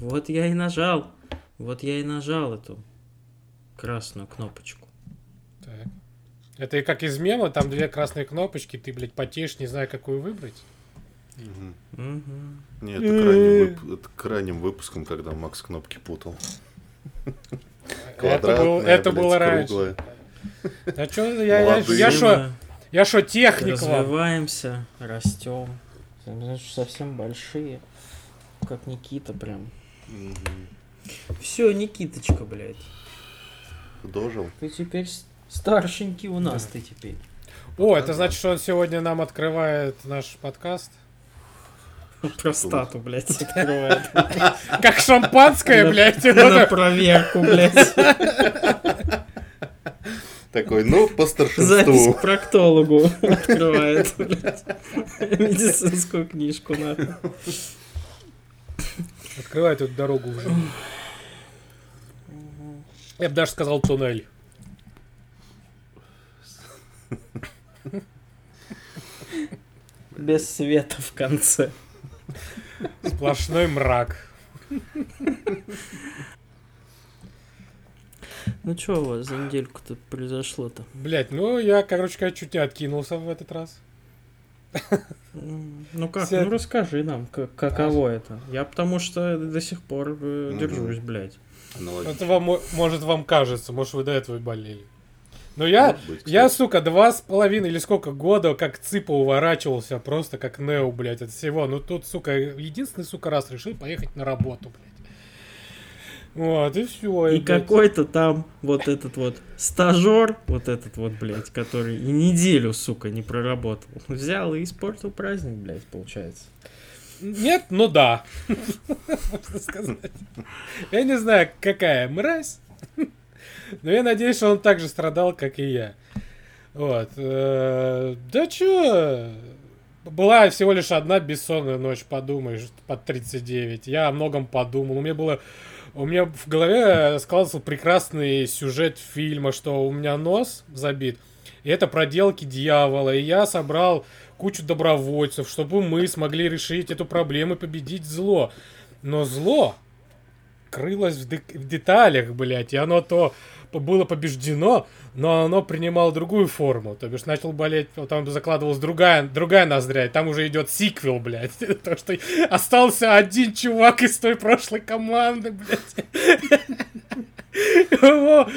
Вот я и нажал. Вот я и нажал эту красную кнопочку. Так. Это и как из мема, там две красные кнопочки, ты, блядь, потеешь, не зная, какую выбрать. Мгм. Нет, это крайним, вып- это крайним выпуском, когда Макс кнопки путал. Это, был- это блядь, было раньше. круглая. А чё, я, я, Молодые. я шо, Мы я шо, техник вам? развиваемся, растем. Совсем большие. Как Никита прям. Все, Никиточка, блядь. Дожил. Ты теперь старшенький у нас, ты теперь. О, это значит, что он сегодня нам открывает наш подкаст. Простату, блядь, открывает. Как шампанское, блядь. На проверку, блядь. Такой, ну, по Запись старшинству. к проктологу открывает, блядь. Медицинскую книжку, нахуй. Открывает эту дорогу уже. Я бы даже сказал туннель. Без света в конце. Сплошной мрак. Ну что у вас за недельку-то произошло-то? Блять, ну я, короче чуть не откинулся в этот раз. Ну как, ну расскажи нам, как- каково это. Я потому что до сих пор э, Мгм. держусь, блядь. Аналогично. Это вам, мо- может, вам кажется, может, вы до этого и болели. Но я, Может быть, я, сука, два с половиной или сколько года как цыпа уворачивался просто как Нео, блядь, от всего. Ну тут, сука, единственный, сука, раз решил поехать на работу, блядь. Вот, и все. И какой-то там вот этот вот стажер, вот этот вот, блядь, который и неделю, сука, не проработал. Взял и испортил праздник, блядь, получается. Нет, ну да. Можно сказать. Я не знаю, какая мразь. Но я надеюсь, что он так же страдал, как и я. Вот. э, Да чё? Была всего лишь одна бессонная ночь, подумаешь, под 39. Я о многом подумал. У меня было... У меня в голове складывался прекрасный сюжет фильма, что у меня нос забит. И это проделки дьявола. И я собрал кучу добровольцев, чтобы мы смогли решить эту проблему и победить зло. Но зло крылось в, дек- в деталях, блядь, и оно то было побеждено, но оно принимало другую форму. То бишь начал болеть, вот там закладывалась другая, другая ноздря, и там уже идет сиквел, блядь. То, что остался один чувак из той прошлой команды, блядь. Его-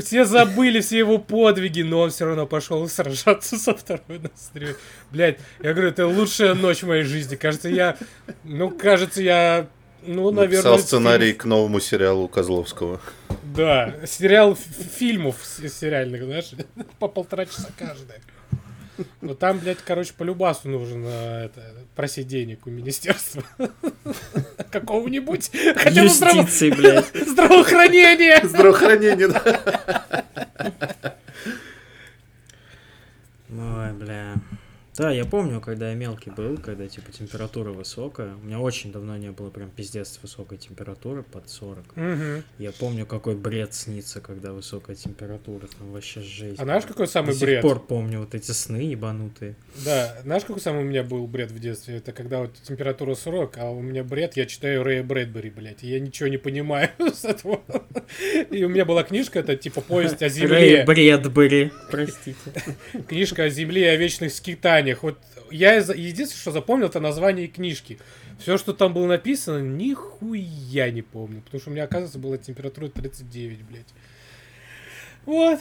Все забыли все его подвиги, но он все равно пошел сражаться со второй ноздрёй. Блядь, я говорю, это лучшая ночь в моей жизни. Кажется, я... Ну, кажется, я... Ну, наверное... Написал сценарий к новому сериалу Козловского. Да, сериал фильмов сериальных, знаешь, по полтора часа каждая. Но там, блядь, короче, по любасу нужно это, просить денег у министерства. Какого-нибудь. Хотя бы здраво- Юстиции, блядь. здравоохранения. Здравоохранение, да. Ой, бля. Да, я помню, когда я мелкий был, когда, типа, температура высокая. У меня очень давно не было прям пиздец высокой температуры, под 40. Мгм. Я помню, какой бред снится, когда высокая температура, там вообще жесть. А знаешь, какой До самый сих бред? пор помню вот эти сны ебанутые. Да, знаешь, какой самый у меня был бред в детстве? Это когда вот температура 40, а у меня бред, я читаю Рэя Брэдбери, блядь, и я ничего не понимаю с этого. И у меня была книжка, это типа повесть о Рэй Земле. Брэдбери, простите. Книжка о Земле и о вечных скитаниях. Вот я из- единственное, что запомнил, это название книжки. Все, что там было написано, нихуя не помню. Потому что у меня, оказывается, была температура 39, блядь. Вот.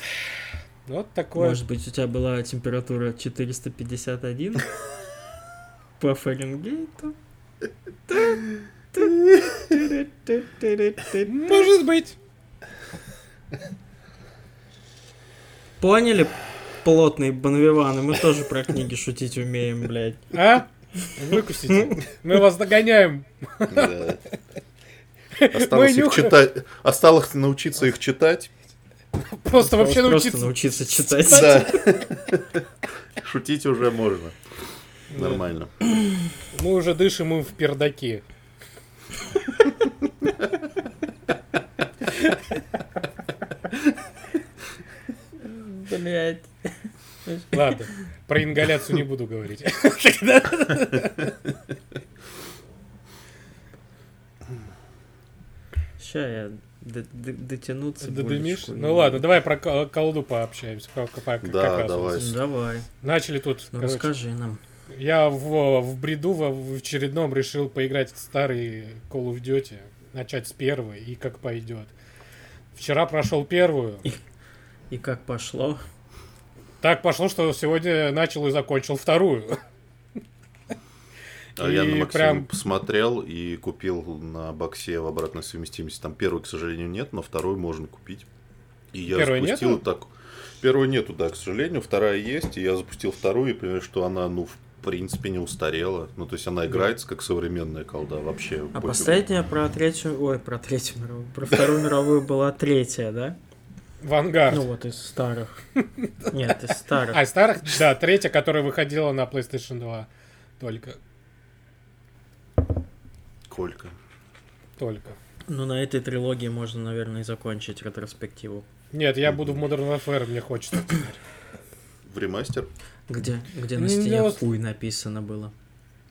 Вот такое. Может быть, у тебя была температура 451 по Фаренгейту? Может быть. Поняли, плотные банвиваны? Мы тоже про книги шутить умеем, блядь. А? Выкусите. Мы вас догоняем. Да. Осталось их нюхаем. читать. Осталось научиться их читать. Просто вообще Просто научиться. научиться читать. Да. Шутить уже можно. Нормально. Мы уже дышим им в пердаки. Блядь. Ладно, про ингаляцию не буду говорить. Ща я дотянуться Додымишь? Ну ладно, давай про ко- колду пообщаемся. Да, давай. Давай, Начали тут. ну расскажи нам. Я в, в бреду в, в очередном решил поиграть в старый Call of Duty. Начать с первой и как пойдет. Вчера прошел первую. И как пошло? Так пошло, что сегодня начал и закончил вторую. А я на прям- посмотрел и купил на боксе в обратной совместимости. Там первый, к сожалению, нет, но второй можно купить. И я Первой запустил нету? так. Первой нету, да, к сожалению. Вторая есть, и я запустил вторую и понял, что она, ну, в принципе, не устарела. Ну, то есть она играется как современная колда вообще. А пофигу. последняя про третью, ой, про третью мировую, про вторую мировую была третья, да? Вангард. Ну вот из старых. Нет, из старых. А, из старых, да, третья, которая выходила на PlayStation 2. Только. Колька. Только. Ну на этой трилогии можно, наверное, и закончить ретроспективу. Нет, я буду в Modern Warfare, мне хочется теперь. В ремастер. Где, где на Не, стене вот- хуй написано было.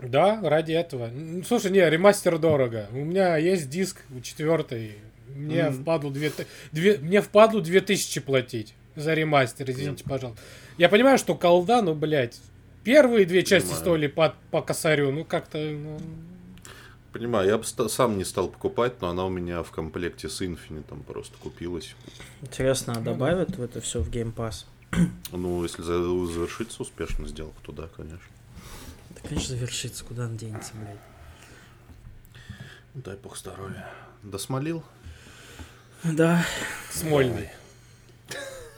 Да, ради этого. Слушай, не, ремастер дорого. У меня есть диск четвертый. Мне Мгм. впадло две, две, мне впадло две тысячи платить за ремастер, извините, пожалуйста. Я понимаю, что колда, ну, блядь, первые две части Понимаю. стоили по, по косарю, ну, как-то, ну, Понимаю, я бы сам не стал покупать, но она у меня в комплекте с Infinite просто купилась. Интересно, а Ну да. добавят в это все в Game Pass? Ну, если за- завершится успешно сделка, то да, конечно. Да, конечно, завершится, куда он денется, блядь. Дай бог здоровья. Досмолил? Да, смольный.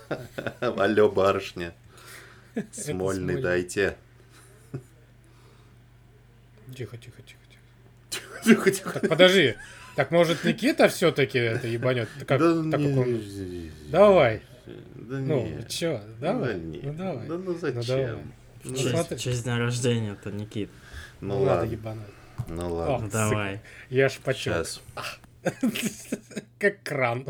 Алло, барышня. Смольный. Дайте. Тихо, тихо, тихо, тихо. Тихо, тихо. Так, подожди. Так, может, Никита все-таки это ебанет? Как, Да так как он- не- Давай. Да Ну, не. чё, Да давай. не. Ну, давай. Да ну давай. зачем? Ну, Ну, честь, смотри. честь дня рождения-то, Никит. Ну Ну, ладно, ебануть. ну О, ладно. Давай. Я ж почет. Сейчас. Как кран.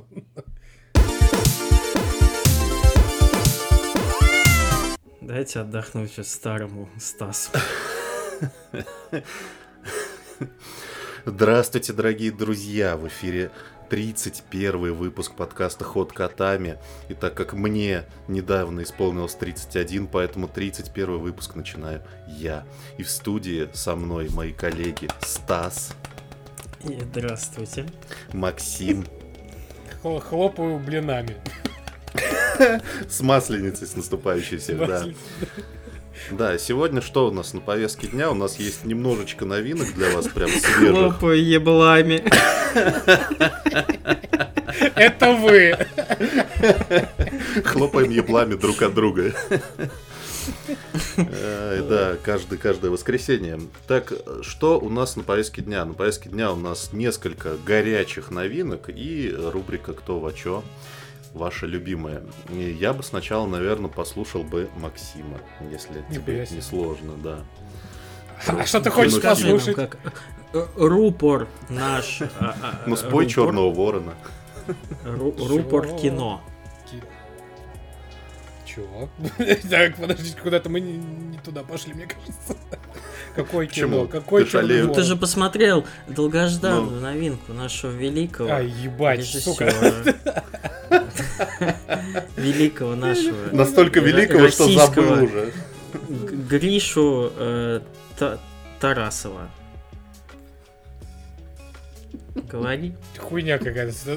Дайте отдохнуть сейчас старому Стасу. Здравствуйте, дорогие друзья! В эфире 31 выпуск подкаста «Ход котами». И так как мне недавно исполнилось 31, поэтому 31 выпуск начинаю я. И в студии со мной мои коллеги Стас, здравствуйте. Максим, Хл- Хлопаю блинами. с масленицей, с наступающей всех, да. Да, сегодня что у нас на повестке дня? У нас есть немножечко новинок для вас, прям свежих. Хлопаю еблами. Это вы. Хлопаем еблами друг от друга. Ай, Да, каждый, каждое воскресенье. Так, что у нас на повестке дня? На повестке дня у нас несколько горячих новинок и рубрика «Кто во чё?» Ваша любимая. И я бы сначала, наверное, послушал бы Максима, если тебе Нихуя себе. не сложно, да. А что ты хочешь послушать? как э, рупор наш. а, Ну, спой Черного Ворона. ру- Рупор кино. Чего? Так, подождите, куда-то мы не, не туда пошли, мне кажется. Какое Почему? кино? Какой Ты шалею. ворон? Ты же посмотрел долгожданную Ну. новинку нашего великого Ай, ебать, сука. режиссера. Великого нашего. Настолько великого, что забыл уже. Гришу э, Та- Тарасова. Говори. Хуйня какая-то.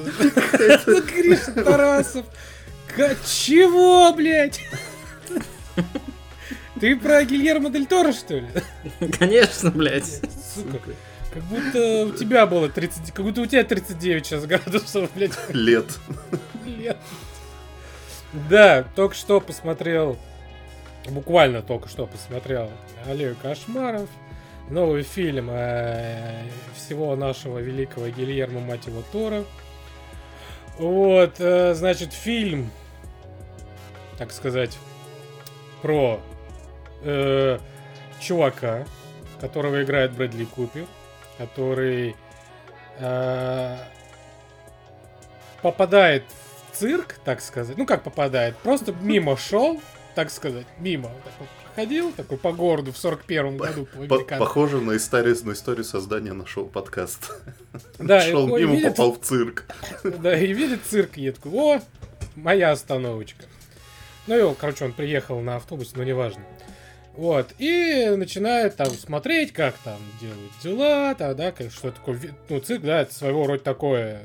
Гриша Тарасов. Ка- Чего, блядь? Ты про Гильермо Дель Торо, что ли? Конечно, блядь. Сука. Как будто у тебя было 30... Как будто у тебя 39 сейчас градусов, блядь, Лет. лет. Да, только что посмотрел... Буквально только что посмотрел Аллею кошмаров. Новый фильм э, всего нашего великого Гильермо, мать его, Тора. Вот, э, значит, фильм, так сказать, про э, чувака, которого играет Брэдли Купер, который э, попадает в цирк, так сказать. Ну, как попадает? Просто мимо шел так сказать, мимо. Так вот ходил такой по городу в 41 году по. Похоже на историю, на историю создания нашего подкаста. Да, и Шел ой, мимо, видит- попал в цирк. Да, и видит цирк, и такой, о, моя остановочка. Ну и, короче, он приехал на автобусе, но неважно. Вот, и начинает там смотреть, как там делают дела, да, как, что такое, ну, цирк, да, это своего рода такое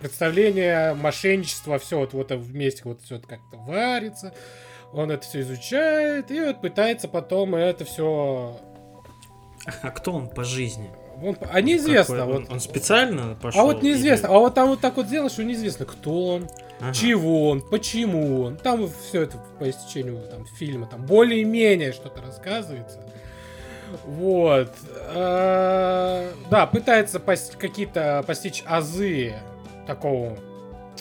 представление, мошенничество, все вот, вот это вместе вот все это как-то варится, он это все изучает, и вот пытается потом это все... А кто он по жизни? Он, а неизвестно, Какой- вот, он, он специально пошел? а вот неизвестно, или- а вот там вот так вот сделано, что неизвестно, кто он, Ага. чего он, почему он. Там все это по истечению там, фильма, там более-менее что-то рассказывается. Вот. А, Да, пытается пос- какие-то постичь азы такого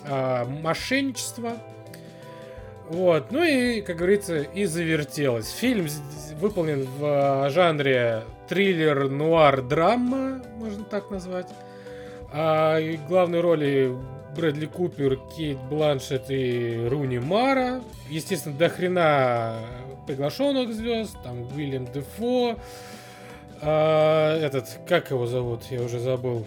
а, мошенничества. Вот. Ну и, как говорится, и завертелось. Фильм выполнен в а, жанре триллер, нуар, драма, можно так назвать. А главные роли Брэдли Купер, Кейт Бланшет и Руни Мара. Естественно, до хрена приглашенных звезд. Там Уильям Дефо. А, этот, как его зовут? Я уже забыл.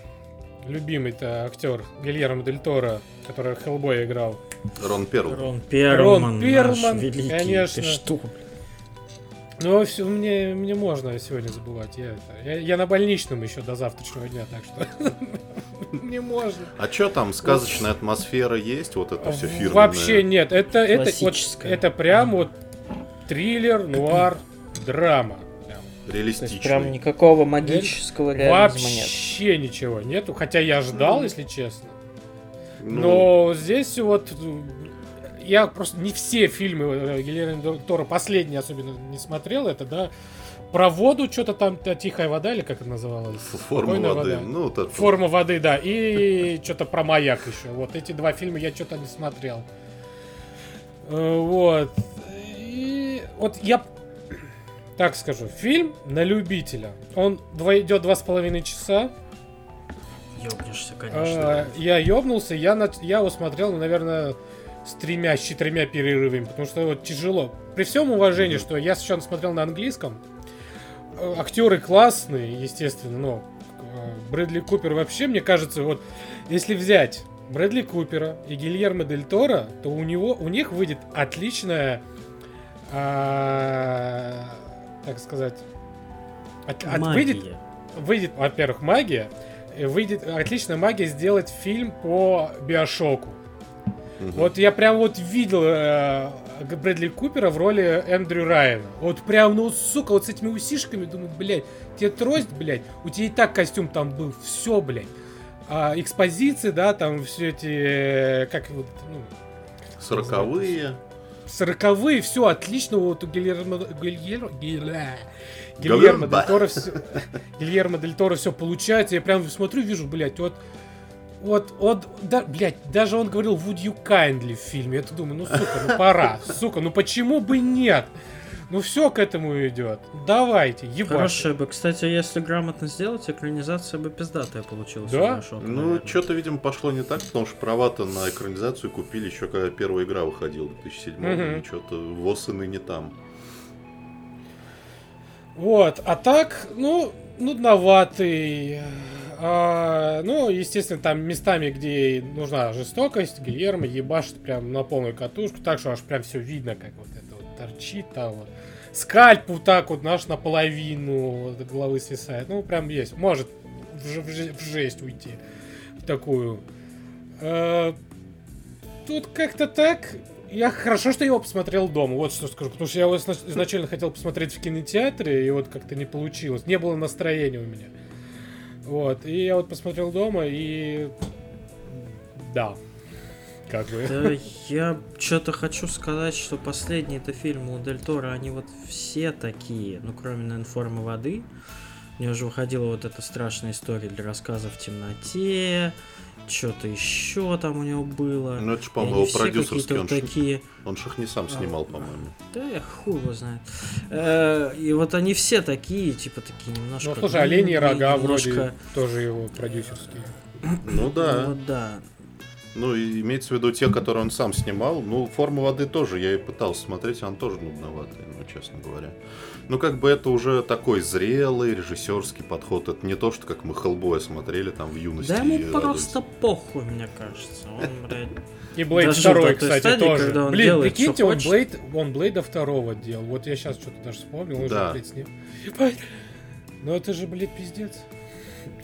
Любимый-то актер Гильермо Дель Торо, который Хеллбой играл. Рон Перл. Рон Перлман, Перлман, наш великий. конечно. Ты что? Ну, все, мне, мне можно сегодня забывать. Я, я, я на больничном еще до завтрашнего дня, так что мне можно. А чё там, сказочная атмосфера есть? Вот это все фирменное? Вообще нет, это, это, вот, Классическое. это прям вот триллер, нуар, драма. Есть прям Реалистичный. никакого магического реализма нет. Вообще ничего нету, хотя я ждал, если честно. Ну, Но здесь вот я просто не все фильмы э, Гильермо Торо последние особенно не смотрел, это да про воду что-то там та тихая вода или как это называлось? форма Спокойная воды. вода. Ну, это. Форма воды, да, и что-то про маяк еще. Вот эти два фильма я что-то не смотрел. Э, Вот. И вот я так скажу, фильм на любителя. Он два, идет два с половиной часа. Ёбнешься, А, конечно. я ёбнулся, я, на- я его смотрел, ну, наверное, с тремя, с четырьмя перерывами, потому что вот тяжело. При всем уважении, что я сначала смотрел на английском, э, актеры классные, естественно, но э, Брэдли Купер вообще, мне кажется, вот если взять Брэдли Купера и Гильермо Дель Торо, то у него, у них выйдет отличная, а, так сказать, от- от- выйдет, выйдет, во-первых, магия. Выйдет отличная магия сделать фильм по Биошоку. Мгм. Вот я прям вот видел э, Брэдли Купера в роли Эндрю Райана. Вот прям, ну, сука, вот с этими усишками, думаю, блядь, тебе трость, блядь, у тебя и так костюм там был, все, блядь. А, экспозиции, да, там все эти, э, как вот, ну, Сороковые. сороковые, все отлично, вот у Гильермо, Гильермо, Гилья- Гильермо. Дель Торо все, Гильермо Дель Торо все получается, я прям смотрю, вижу, блядь, вот, вот, вот, да, блядь, даже он говорил Would you kindly в фильме, я тут думаю, ну, сука, ну, пора, сука, ну, почему бы нет? Ну, все к этому идет, давайте, ебать. Хорошая бы, кстати, если грамотно сделать, экранизация бы пиздатая получилась. Да? Биошока, Ну, что-то, видимо, пошло не так, потому что права-то на экранизацию купили еще когда первая игра выходила в 2007 Мгм. и что-то ВОЗ и ныне там. Вот, а так, ну, нудноватый. А, ну, естественно, там местами, где нужна жестокость, Гильермо ебашит прям на полную катушку, так что аж прям все видно, как вот это вот торчит там вот. Скальп вот так вот наш наполовину до головы свисает. Ну, прям есть. Может в, в в жесть уйти. В такую. Э, Тут как-то так. Я хорошо, что его посмотрел дома, вот что скажу. Потому что я его изна- изначально хотел посмотреть в кинотеатре, и вот как-то не получилось. Не было настроения у меня. Вот. И я вот посмотрел дома, и... Да. Как бы. Да, я что-то хочу сказать, что последние это фильмы у Дель Торо, они вот все такие, ну кроме, наверное, формы воды. Мне уже выходила вот эта страшная история для рассказа в темноте, что-то еще там у него было. Ну, это же, И по-моему, его продюсерский. Он, такие. он же их не сам А. снимал, по-моему. Да, я хуй его знает. Э, И вот они все такие, типа такие немножко. Ну, слушай, оленьи ну, рога немножко- вроде тоже его продюсерские. Ну да. Ну, вот да. Ну, и имеется в виду те, которые он сам снимал. Ну, «Форма воды» тоже, я и пытался смотреть, он тоже нудноватый, ну, честно говоря. Ну, как бы это уже такой зрелый режиссерский подход. Это не то, что как мы «Хеллбоя» смотрели там в юности. Да ему просто похуй, мне кажется. Он, блядь, И Блейд 2, той кстати, стадии, тоже. когда он Блин, делает, прикиньте, он. Блейд, он Блейда второго делал. Вот я сейчас что-то даже вспомнил, он Да. же, блядь, с ним. Ебать. Ну это же, блядь, пиздец.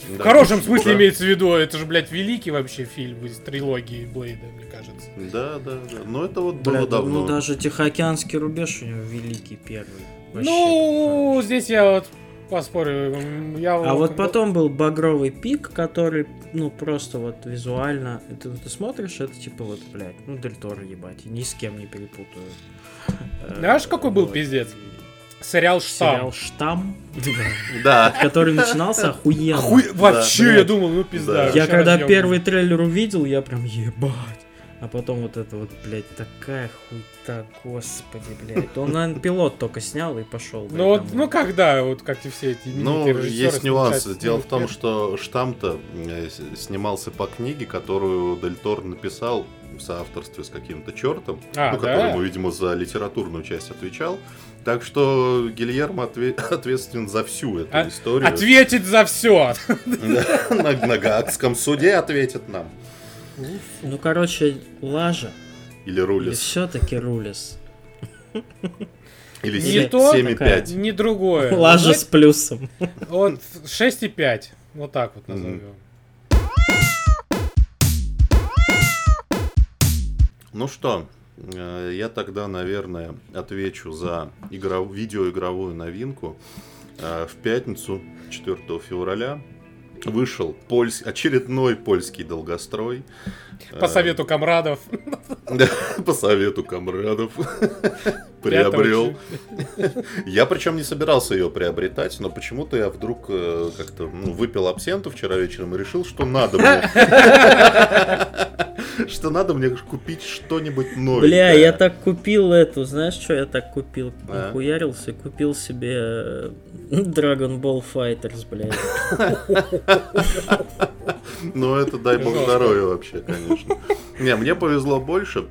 В Да, хорошем да. смысле имеется в виду, это же, блядь, великий вообще фильм из трилогии Блейда, мне кажется. Да, да, да. Но это вот было блядь, давно. ну даже Тихоокеанский рубеж у него великий первый. Вообще ну, здесь я вот поспорю. Я А вот потом был багровый пик, который, ну, просто вот визуально, ты, ты смотришь, это типа вот, блядь, ну, Дель Торо, ебать, ни с кем не перепутаю. Э, Знаешь, какой был пиздец? Сериал Сериал «Штамм». «Штамм», Да. который начинался охуенно. Вообще, я думал, ну пизда. Да. Я когда первый трейлер увидел, я прям ебать. А потом вот это вот, блядь, такая хуйта, господи, блядь. Он, наверное, пилот только снял и пошел. Ну вот, ну когда, вот как и все эти Ну, есть нюансы. снимают Дело в том, что штамм-то э, снимался по книге, которую Дель Тор написал в соавторстве с каким-то чертом, А, ну, да? которому, видимо, за литературную часть отвечал. Так что Гильермо отве- ответственен за всю эту А- историю. Ответить за все. На Гаагском суде ответит нам. Ну, короче, Лажа. Или Или Рулис. все-таки Рулис. Или Не се- то, 7,5. Не другое. Лажа с Знаете, плюсом. Вот 6,5. Вот так вот назовем. Ну что, э, я тогда, наверное, отвечу за игро- видеоигровую новинку. Э, В пятницу, 4 февраля, вышел польс- очередной польский долгострой. По совету комрадов. да, По совету комрадов. Приобрел. Я причем не собирался ее приобретать, но почему-то я вдруг э, как-то ну, выпил абсенту вчера вечером и решил, что надо мне. Что надо мне купить что-нибудь новенькое. Бля, я так купил эту, знаешь, что я так купил? А? Хуярился, купил себе э, Dragon Ball Fighters, блядь. Ну, это дай бог здоровья вообще, конечно. Не, мне повезло больше.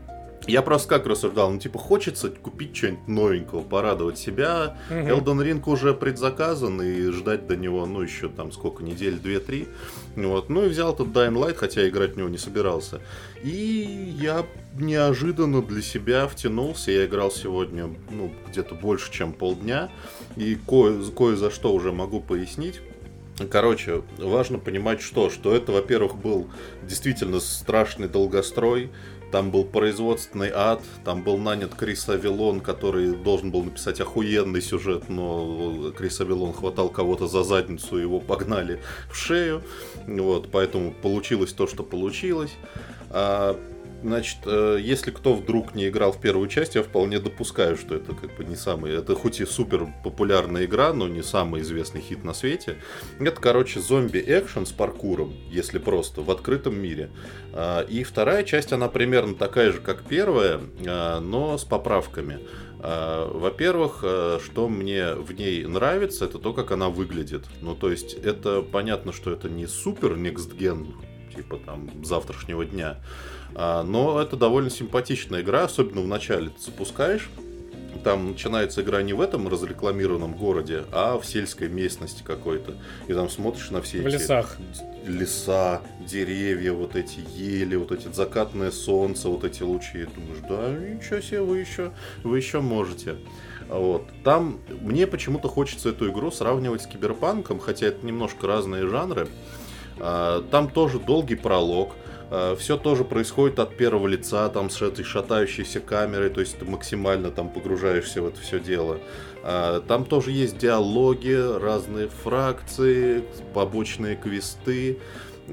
Я просто как рассуждал, ну, типа, хочется купить что-нибудь новенького, порадовать себя. Мгм. Elden Ring уже предзаказан, и ждать до него, ну, еще там сколько, недель, две-три. Вот. Ну, и взял тут Dying Light, хотя играть в него не собирался. И я неожиданно для себя втянулся. Я играл сегодня, ну, где-то больше, чем полдня. И кое, кое за что уже могу пояснить. Короче, важно понимать что, что это, во-первых, был действительно страшный долгострой, там был производственный ад, там был нанят Крис Авилон, который должен был написать охуенный сюжет, но Крис Авилон хватал кого-то за задницу, его погнали в шею, вот, поэтому получилось то, что получилось. А, Значит, э, если кто вдруг не играл в первую часть, я вполне допускаю, что это как бы не самый... Это хоть и супер популярная игра, но не самый известный хит на свете. Это, короче, зомби-экшен с паркуром, если просто, в открытом мире. А, И вторая часть, она примерно такая же, как первая, а, но с поправками. А, Во-первых, э, что мне в ней нравится, это то, как она выглядит. Ну, то есть, это понятно, что это не супер gen, типа там завтрашнего дня. А, Но это довольно симпатичная игра, особенно в начале ты запускаешь. Там начинается игра не в этом разрекламированном городе, а в сельской местности какой-то. И там смотришь на все В эти лесах. леса, деревья, вот эти ели, вот эти закатное солнце, вот эти лучи. И думаешь, да, ничего себе, вы еще, вы еще можете. Вот. Там мне почему-то хочется эту игру сравнивать с Киберпанком, хотя это немножко разные жанры. А, Там тоже долгий пролог. Все тоже происходит от первого лица, там с этой шатающейся камерой, то есть ты максимально там погружаешься в это все дело. А, Там тоже есть диалоги, разные фракции, побочные квесты.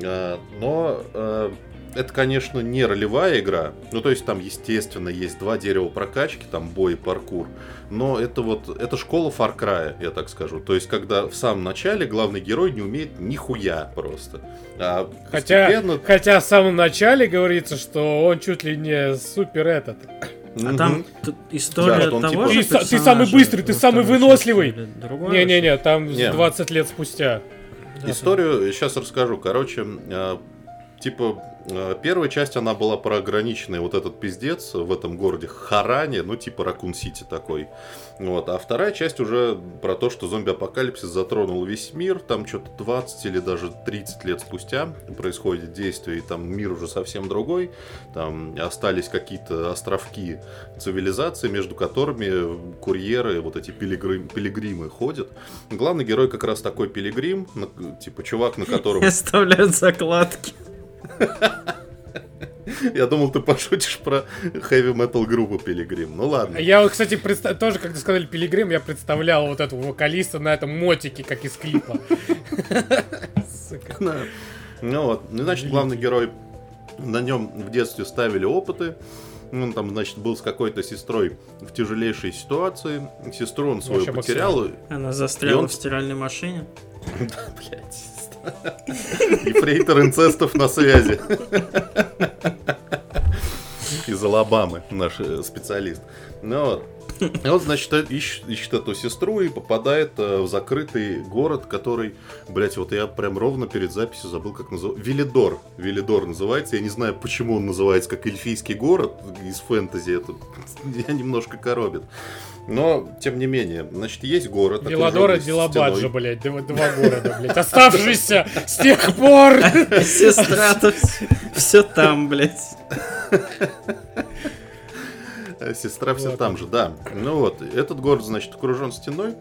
А, Но э, это, конечно, не ролевая игра. Ну, то есть там, естественно, есть два дерева прокачки, там бой и паркур. Но это вот, это школа Far Cry, я так скажу. То есть, когда в самом начале главный герой не умеет нихуя просто. А Хотя, постепенно- хотя в самом начале говорится, что он чуть ли не супер этот. А там история Да, того типа- же Ты ты самый быстрый, ты самый выносливый. Не-не-не, там Не. 20 лет спустя. Да, Историю сейчас расскажу. Короче, э, типа, первая часть, она была про ограниченный вот этот пиздец в этом городе Харане, ну, типа Ракун-Сити такой. Вот. А вторая часть уже про то, что зомби-апокалипсис затронул весь мир, там что-то 20 или даже 30 лет спустя происходит действие, и там мир уже совсем другой, там остались какие-то островки цивилизации, между которыми курьеры, вот эти пилигрим, пилигримы ходят. Главный герой как раз такой пилигрим, типа чувак, на котором... Оставляют закладки. Я думал, ты пошутишь про хэви метал группу Пилигрим. Ну ладно. Я, вот, кстати, представ- тоже, когда сказали Пилигрим, я представлял вот этого вокалиста на этом мотике, как из клипа. Сука. Да. Ну вот, ну, значит, главный герой, на нем в детстве ставили опыты. Он там, значит, был с какой-то сестрой в тяжелейшей ситуации. Сестру он свою потерял. Она застряла в стиральной машине. Блядь. Ефрейтор инцестов на связи. Из Алабамы наш э, специалист. Ну вот. И он, значит, э, ищет, ищет эту сестру и попадает э, в закрытый город, который, блять, вот я прям ровно перед записью забыл, как называется. Велидор. Велидор называется. Я не знаю, почему он называется как эльфийский город из фэнтези. Это меня немножко коробит. Но, тем не менее, значит, есть город. Деладора Делабаджа, стеной. блядь, два, два города, блядь, оставшиеся с тех пор. Сестра-то все там, блядь. Сестра все там же, да. Ну вот, этот город, значит, окружен стеной,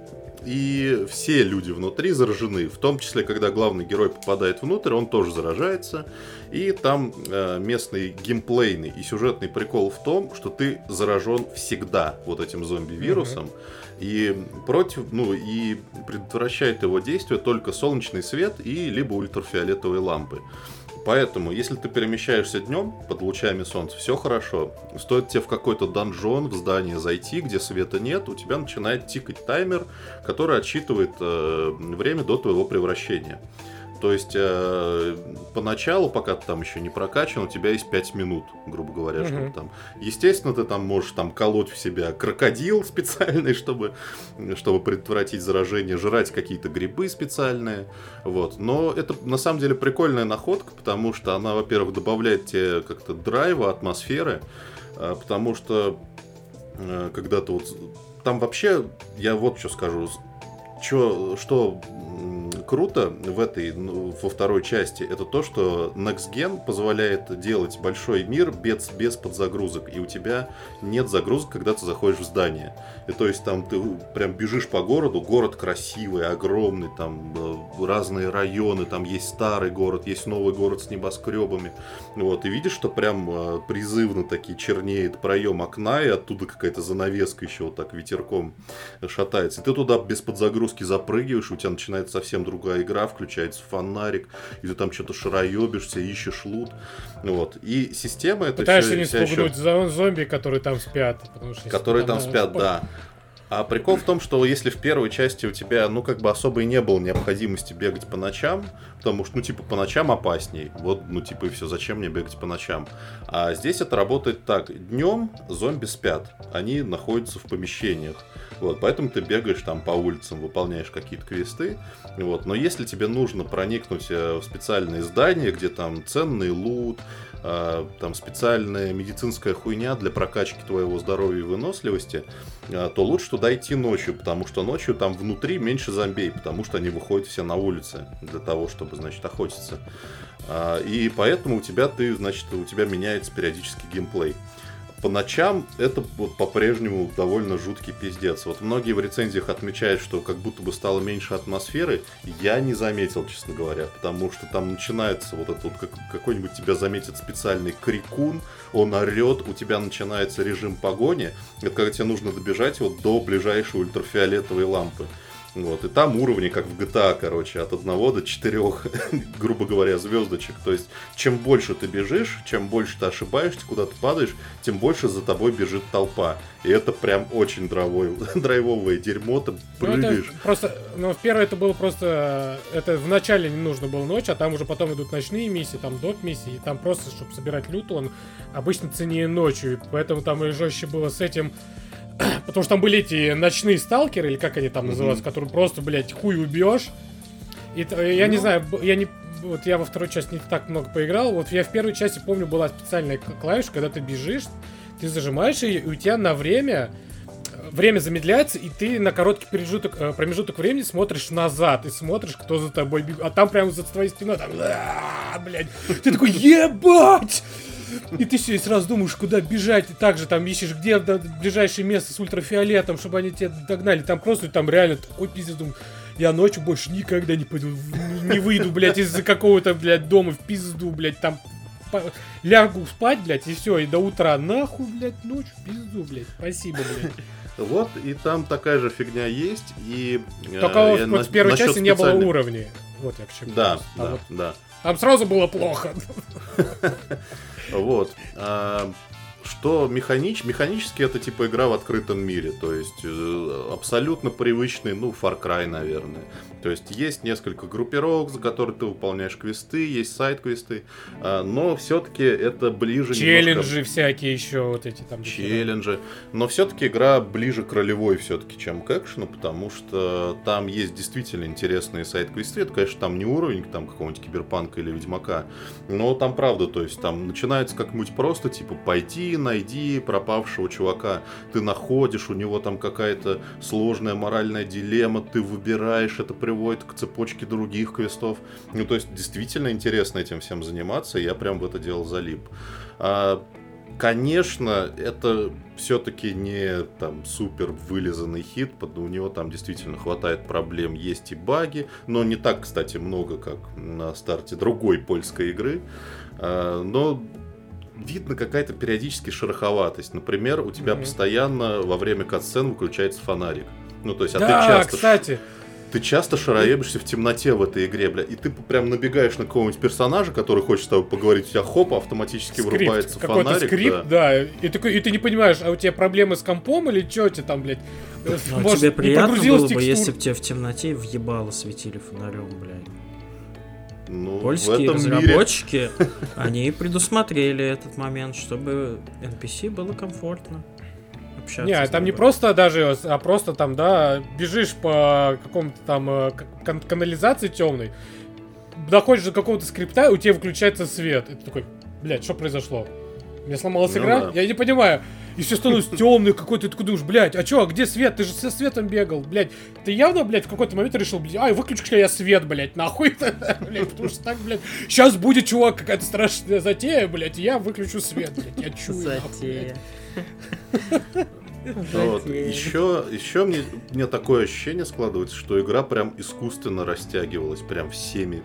и все люди внутри заражены. В том числе, когда главный герой попадает внутрь, он тоже заражается. И там э, местный геймплейный и сюжетный прикол в том, что ты заражен всегда вот этим зомби-вирусом. И против, ну и предотвращает его действие только солнечный свет и либо ультрафиолетовые лампы. Поэтому, если ты перемещаешься днем под лучами солнца, все хорошо. Стоит тебе в какой-то донжон, в здание зайти, где света нет, у тебя начинает тикать таймер, который отсчитывает э, время до твоего превращения. То есть, э, поначалу, пока ты там еще не прокачан, у тебя есть 5 минут, грубо говоря, Мгм. чтобы там... Естественно, ты там можешь там колоть в себя крокодил специальный, чтобы, чтобы предотвратить заражение, жрать какие-то грибы специальные, вот. Но это на самом деле прикольная находка, потому что она, во-первых, добавляет тебе как-то драйва, атмосферы, а, потому что э, когда ты вот... Там вообще, я вот что скажу, чё, что круто в этой, ну, во второй части, это то, что Next Gen позволяет делать большой мир без, без подзагрузок, и у тебя нет загрузок, когда ты заходишь в здание. И то есть там ты прям бежишь по городу, город красивый, огромный, там э, разные районы, там есть старый город, есть новый город с небоскребами. Вот, и видишь, что прям э, призывно таки чернеет проем окна, и оттуда какая-то занавеска еще вот так ветерком шатается. И ты туда без подзагрузки запрыгиваешь, у тебя начинается совсем другая игра, включается фонарик, и ты там что-то шароебишься, ищешь лут. Вот. И система это Пытаешься не спугнуть зо- зомби, которые там спят. что которые там спят, спа- да. А прикол в том, что если в первой части у тебя, ну, как бы особо и не было необходимости бегать по ночам, потому что, ну, типа, по ночам опасней. Вот, ну, типа, и все, зачем мне бегать по ночам? А здесь это работает так. Днем зомби спят, они находятся в помещениях. Вот, поэтому ты бегаешь там по улицам, выполняешь какие-то квесты. Вот. Но если тебе нужно проникнуть э, в специальные здания, где там ценный лут, а, там специальная медицинская хуйня для прокачки твоего здоровья и выносливости, а, то лучше туда идти ночью, потому что ночью там внутри меньше зомбей, потому что они выходят все на улицы для того, чтобы, значит, охотиться. А, И поэтому у тебя ты, значит, у тебя меняется периодически геймплей. По ночам это вот по-прежнему довольно жуткий пиздец. Вот многие в рецензиях отмечают, что как будто бы стало меньше атмосферы. Я не заметил, честно говоря, потому что там начинается вот это вот как, какой-нибудь тебя заметит специальный крикун, он орет, у тебя начинается режим погони. Это когда тебе нужно добежать вот до ближайшей ультрафиолетовой лампы. Вот, и там уровни, как в GTA, короче, от 1 до 4, грубо говоря, звездочек. То есть, чем больше ты бежишь, чем больше ты ошибаешься, куда ты падаешь, тем больше за тобой бежит толпа. И это прям очень драйвовое, драйвовое дерьмо, ты Ну, прыгаешь. просто, ну, в первое это было просто, это в начале не нужно было ночь, а там уже потом идут ночные миссии, там доп миссии, и там просто, чтобы собирать лут, он обычно ценнее ночью, и поэтому там и жестче было с этим, потому что там были эти ночные сталкеры, или как они там называются, которые просто, блядь, хуй убьешь, и я не Ну. знаю, б- я не, вот я во второй части не так много поиграл. Вот я в первой части помню была специальная клавиша, когда ты бежишь, ты зажимаешь ее, и у тебя на время э, время замедляется, и ты на короткий промежуток, э, промежуток времени смотришь назад и смотришь, кто за тобой бегает. А там прямо за твоей спиной, там, «А, блядь, ты такой, ебать! И ты все, и сразу думаешь, куда бежать, и также там ищешь, где ближайшее место с ультрафиолетом, чтобы они тебя догнали. Там просто, там реально такой пиздец, думаю, я ночью больше никогда не пойду, не выйду, блядь, из-за какого-то, блядь, дома в пизду, блядь, там лягу спать, блядь, и все, и до утра, нахуй, блядь, ночью в пизду, блядь, спасибо, блядь. Вот, и там такая же фигня есть, и... э, Только я вот в первой части не было уровней. Вот я к чему. Да, А да, вот да. Там сразу было плохо. Вот. А, что механич... механически это типа игра в открытом мире, то есть э, абсолютно привычный, ну, Far Cry, наверное. То есть есть несколько группировок, за которые ты выполняешь квесты, есть сайт-квесты, а, но все-таки это ближе немножко- Челленджи всякие еще, вот эти там. челленджи. Но все-таки игра ближе к ролевой все-таки, чем к экшену, потому что там есть действительно интересные сайт-квесты. Это, конечно, там не уровень там какого-нибудь киберпанка или ведьмака, но там правда, то есть там начинается как-нибудь просто, типа, пойти, найди пропавшего чувака, ты находишь, у него там какая-то сложная моральная дилемма, ты выбираешь, это приводит к цепочке других квестов. Ну, то есть, действительно интересно этим всем заниматься, я прям в это дело залип. А, Конечно, это все-таки не там супер вылизанный хит, у него там действительно хватает проблем, есть и баги, но не так, кстати, много, как на старте другой польской игры. А, Но видно какая-то периодически шероховатость. Например, у тебя Мгм. постоянно во время катсцен выключается фонарик. Ну, то есть, а Да, ты часто кстати, ты часто шароебишься в темноте в этой игре, бля, и ты прям набегаешь на какого-нибудь персонажа, который хочет с тобой поговорить, у тебя хоп, автоматически вырубается скрипт, какой-то фонарик. скрипт, да. да. И, такой, и ты не понимаешь, а у тебя проблемы с компом или что у тебя там, блядь? Ну, может, тебе не приятно было бы, текстура? если бы тебе в темноте въебало светили фонарем, блядь. Ну, в Польские этом мире... разработчики, они предусмотрели этот момент, чтобы NPC было комфортно общаться. Не, с там не просто даже, а просто там, да, бежишь по какому-то там э, кан- канализации темной, доходишь до какого-то скрипта, и у тебя выключается свет. И ты такой, блядь, что произошло? У меня сломалась Ну игра? да. Я не понимаю. И все становится темный какой-то, ты думаешь, блядь, а чё, а где свет? Ты же со светом бегал, блядь. Ты явно, блядь, в какой-то момент решил, блядь, ай, выключу я свет, блядь, нахуй. Блядь, потому что так, блядь, сейчас будет, чувак, какая-то страшная затея, блядь, и я выключу свет, блядь, я чую. Затея. Вот. Затея. Еще, еще мне, мне такое ощущение складывается, что игра прям искусственно растягивалась, прям всеми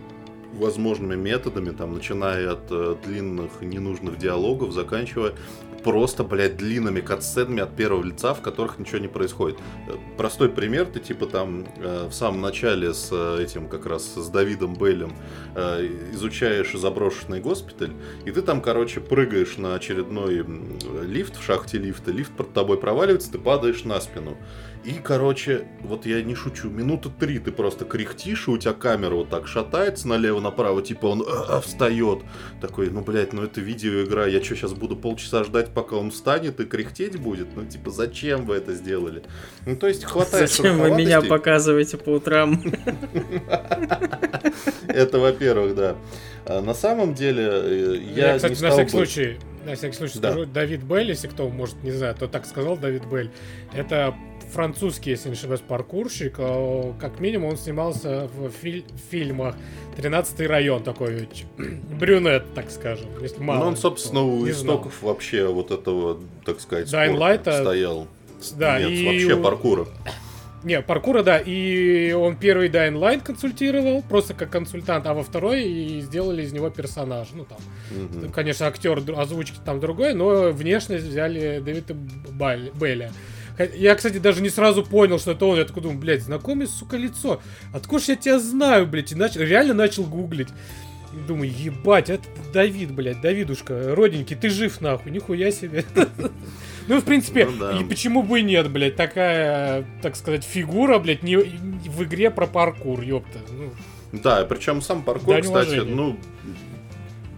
возможными методами, там, начиная от э, длинных ненужных диалогов, заканчивая просто, блядь, длинными катсценами от первого лица, в которых ничего не происходит. Э, Простой пример, ты типа там э, в самом начале с э, этим как раз с Давидом Бейлем э, изучаешь заброшенный госпиталь, и ты там, короче, прыгаешь на очередной лифт в шахте лифта, лифт под тобой проваливается, ты падаешь на спину. И, короче, вот я не шучу, минуты три ты просто кряхтишь, и у тебя камера вот так шатается налево-направо, типа он «А, а», встает. Такой, ну, блядь, ну это видеоигра, я что, сейчас буду полчаса ждать, пока он встанет и кряхтеть будет? Ну, типа, зачем вы это сделали? Ну, то есть, хватает Зачем вы меня показываете по утрам? Это, во-первых, да. А на самом деле, э, я, кстати, не на стал всякий бы- случай, на всякий случай Да. скажу, Давид Белль, если кто, может, не знает, то так сказал Давид Белль, это французский, если не ошибаюсь, паркурщик, а, как минимум он снимался в филь- фильмах «13 район», такой брюнет, так скажем, если мало. Ну, он, собственно, у не знал. истоков вообще вот этого, так сказать, спорта Light'а- стоял. Да, Нет, и вообще паркура. Не, паркура, да, и он первый Dying Light консультировал, просто как консультант, а во второй и сделали из него персонаж, ну там, Мгм. Конечно, актер озвучки там другой, но внешность взяли Дэвида Белля. Я, кстати, даже не сразу понял, что это он. Я такой думаю, блядь, знакомое, сука, лицо. Откуда ж я тебя знаю, блядь? И начал, реально начал гуглить. И думаю, ебать, это Давид, блядь, Давидушка, родненький, ты жив нахуй, нихуя себе. Ну, в принципе, Ну да. и почему бы и нет, блядь, такая, так сказать, фигура, блядь, не, в игре про паркур, ёпта. Ну, Да, причем сам паркур, кстати, ну,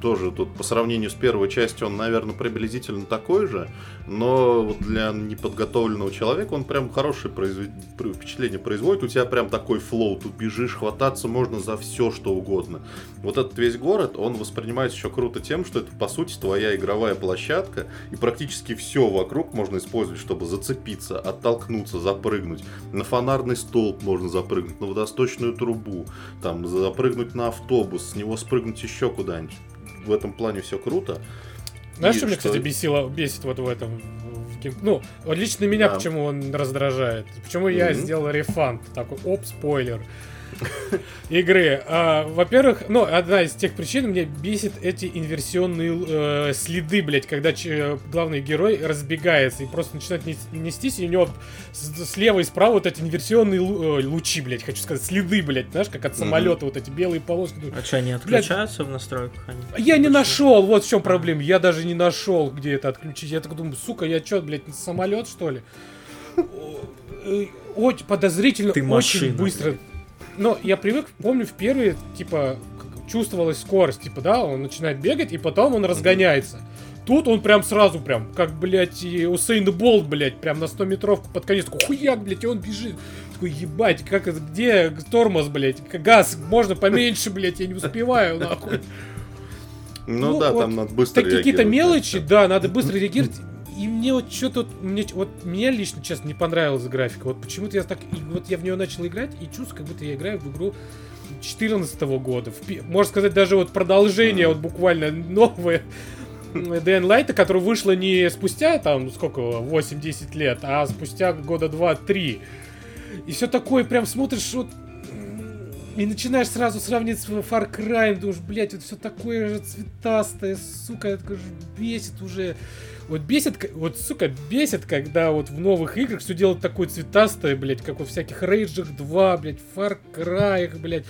тоже тут по сравнению с первой частью он, наверное, приблизительно такой же, но для неподготовленного человека он прям хорошее произвед... впечатление производит. У тебя прям такой флоу, тут бежишь, хвататься можно за все, что угодно. Вот этот весь город, он воспринимается еще круто тем, что это, по сути, твоя игровая площадка, и практически все вокруг можно использовать, чтобы зацепиться, оттолкнуться, запрыгнуть. На фонарный столб можно запрыгнуть, на водосточную трубу, там, запрыгнуть на автобус, с него спрыгнуть еще куда-нибудь. В этом плане все круто. Знаешь, что меня, кстати, бесило, бесит вот в этом? Ну, лично меня да. почему он раздражает? Почему mm-hmm. я сделал рефанд? Такой, оп, спойлер игры. А, во-первых, ну, одна из тех причин, мне бесит эти инверсионные э, следы, блядь, когда ч- главный герой разбегается и просто начинает нестись, и у него слева и справа вот эти инверсионные э, лучи, блядь, хочу сказать, следы, блядь, знаешь, как от самолета, mm-hmm. вот эти белые полоски. А что, они отключаются блядь, в настройках? Они я не нашел, вот в чем проблема, я даже не нашел, где это отключить. Я так думаю, сука, я что, блядь, самолет, что ли? Э, очень подозрительно, Ты очень быстро. Блядь ну, я привык, помню, в первые, типа, чувствовалась скорость, типа, да, он начинает бегать, и потом он разгоняется. Тут он прям сразу прям, как, блядь, и Усейн Болт, блядь, прям на 100 метровку под конец, такой хуяк, блядь, и он бежит. Такой, ебать, как это, где тормоз, блядь, газ, можно поменьше, блядь, я не успеваю, нахуй. Ну, ну да, вот там надо быстро Какие-то мелочи, да, надо быстро реагировать. И мне вот что-то, мне, вот мне лично, честно, не понравилась графика. Вот почему-то я так, и вот я в нее начал играть и чувствую, как будто я играю в игру 2014 года. В, можно сказать, даже вот продолжение, вот буквально новое Дэн Лайта, которое вышло не спустя, там, сколько, 8-10 лет, а спустя года 2-3. И все такое, прям смотришь, вот, и начинаешь сразу сравнивать с Far Cry, думаешь, блядь, вот все такое же цветастое, сука, это же бесит уже. Вот бесит, вот, сука, бесит, когда вот в новых играх все делают такое цветастое, блядь, как во всяких Рейджах 2, блядь, Far Cry, блядь.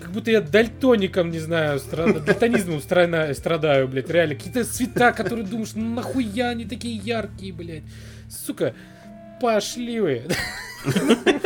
Как будто я дальтоником, не знаю, страда... дальтонизмом страна... страдаю, блядь, реально. Какие-то цвета, которые думаешь, ну нахуя они такие яркие, блядь. Сука, пошли вы.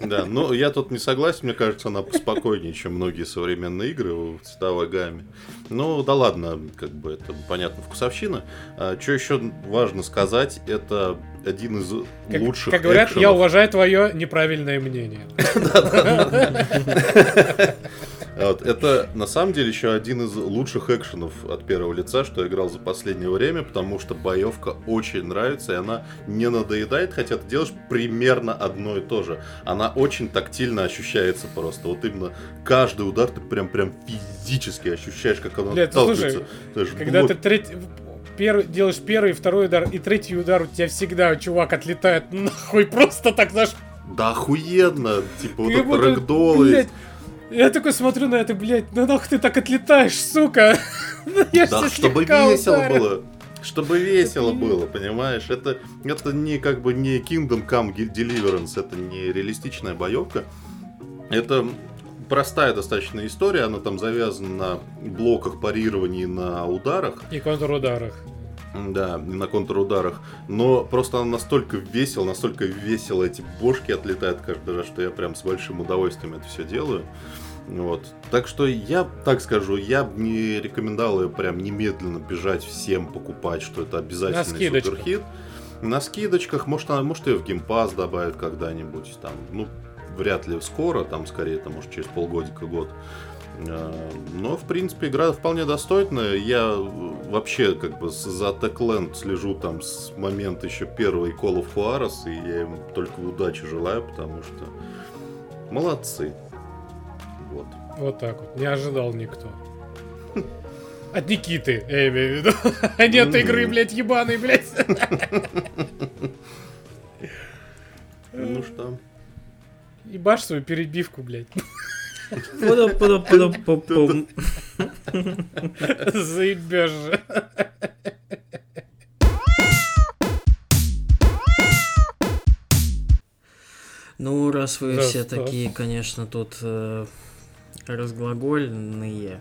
Да, ну я тут не согласен, мне кажется, она поспокойнее, чем многие современные игры в цветовой гамме. Ну да ладно, как бы это понятно, вкусовщина. А, что еще важно сказать, это один из как, лучших Как говорят, экшенов. я уважаю твое неправильное мнение. Вот. Это на самом деле еще один из лучших экшенов от первого лица, что я играл за последнее время, потому что боевка очень нравится, и она не надоедает, хотя ты делаешь примерно одно и то же. Она очень тактильно ощущается просто. Вот именно каждый удар ты прям прям физически ощущаешь, как она Бля, слушай, когда ты третий первый, делаешь первый, второй удар и третий удар, у тебя всегда чувак отлетает нахуй просто так, знаешь... Да охуенно! Типа вот этот рэгдолы. Я такой смотрю на это, блядь, ну нахуй ты так отлетаешь, сука? Ну, да, чтобы весело было. Чтобы весело было, понимаешь? Это, это не как бы не Kingdom Come Deliverance, это не реалистичная боевка. Это простая достаточно история, она там завязана на блоках парирований на ударах. И контрударах. Да, на контрударах. Но просто она настолько весело, настолько весело эти бошки отлетают каждый раз, что я прям с большим удовольствием это все делаю. Вот. Так что я так скажу, я бы не рекомендовал ее прям немедленно бежать всем покупать, что это обязательный На суперхит. На скидочках, может, она, может ее в геймпас добавят когда-нибудь, там, ну, вряд ли скоро, там, скорее, это может через полгодика, год. А, но, в принципе, игра вполне достойная. Я вообще как бы за Techland слежу там с момента еще первой Call of Juarez, и я им только удачи желаю, потому что молодцы. Вот. Вот так вот. Не ожидал никто. От Никиты, я имею в виду. А нет игры, блядь, ебаной, блядь. Ну что? Ебашь свою перебивку, блядь. Заебешь же. Ну, раз вы да, все да. такие, конечно, тут э, разглагольные,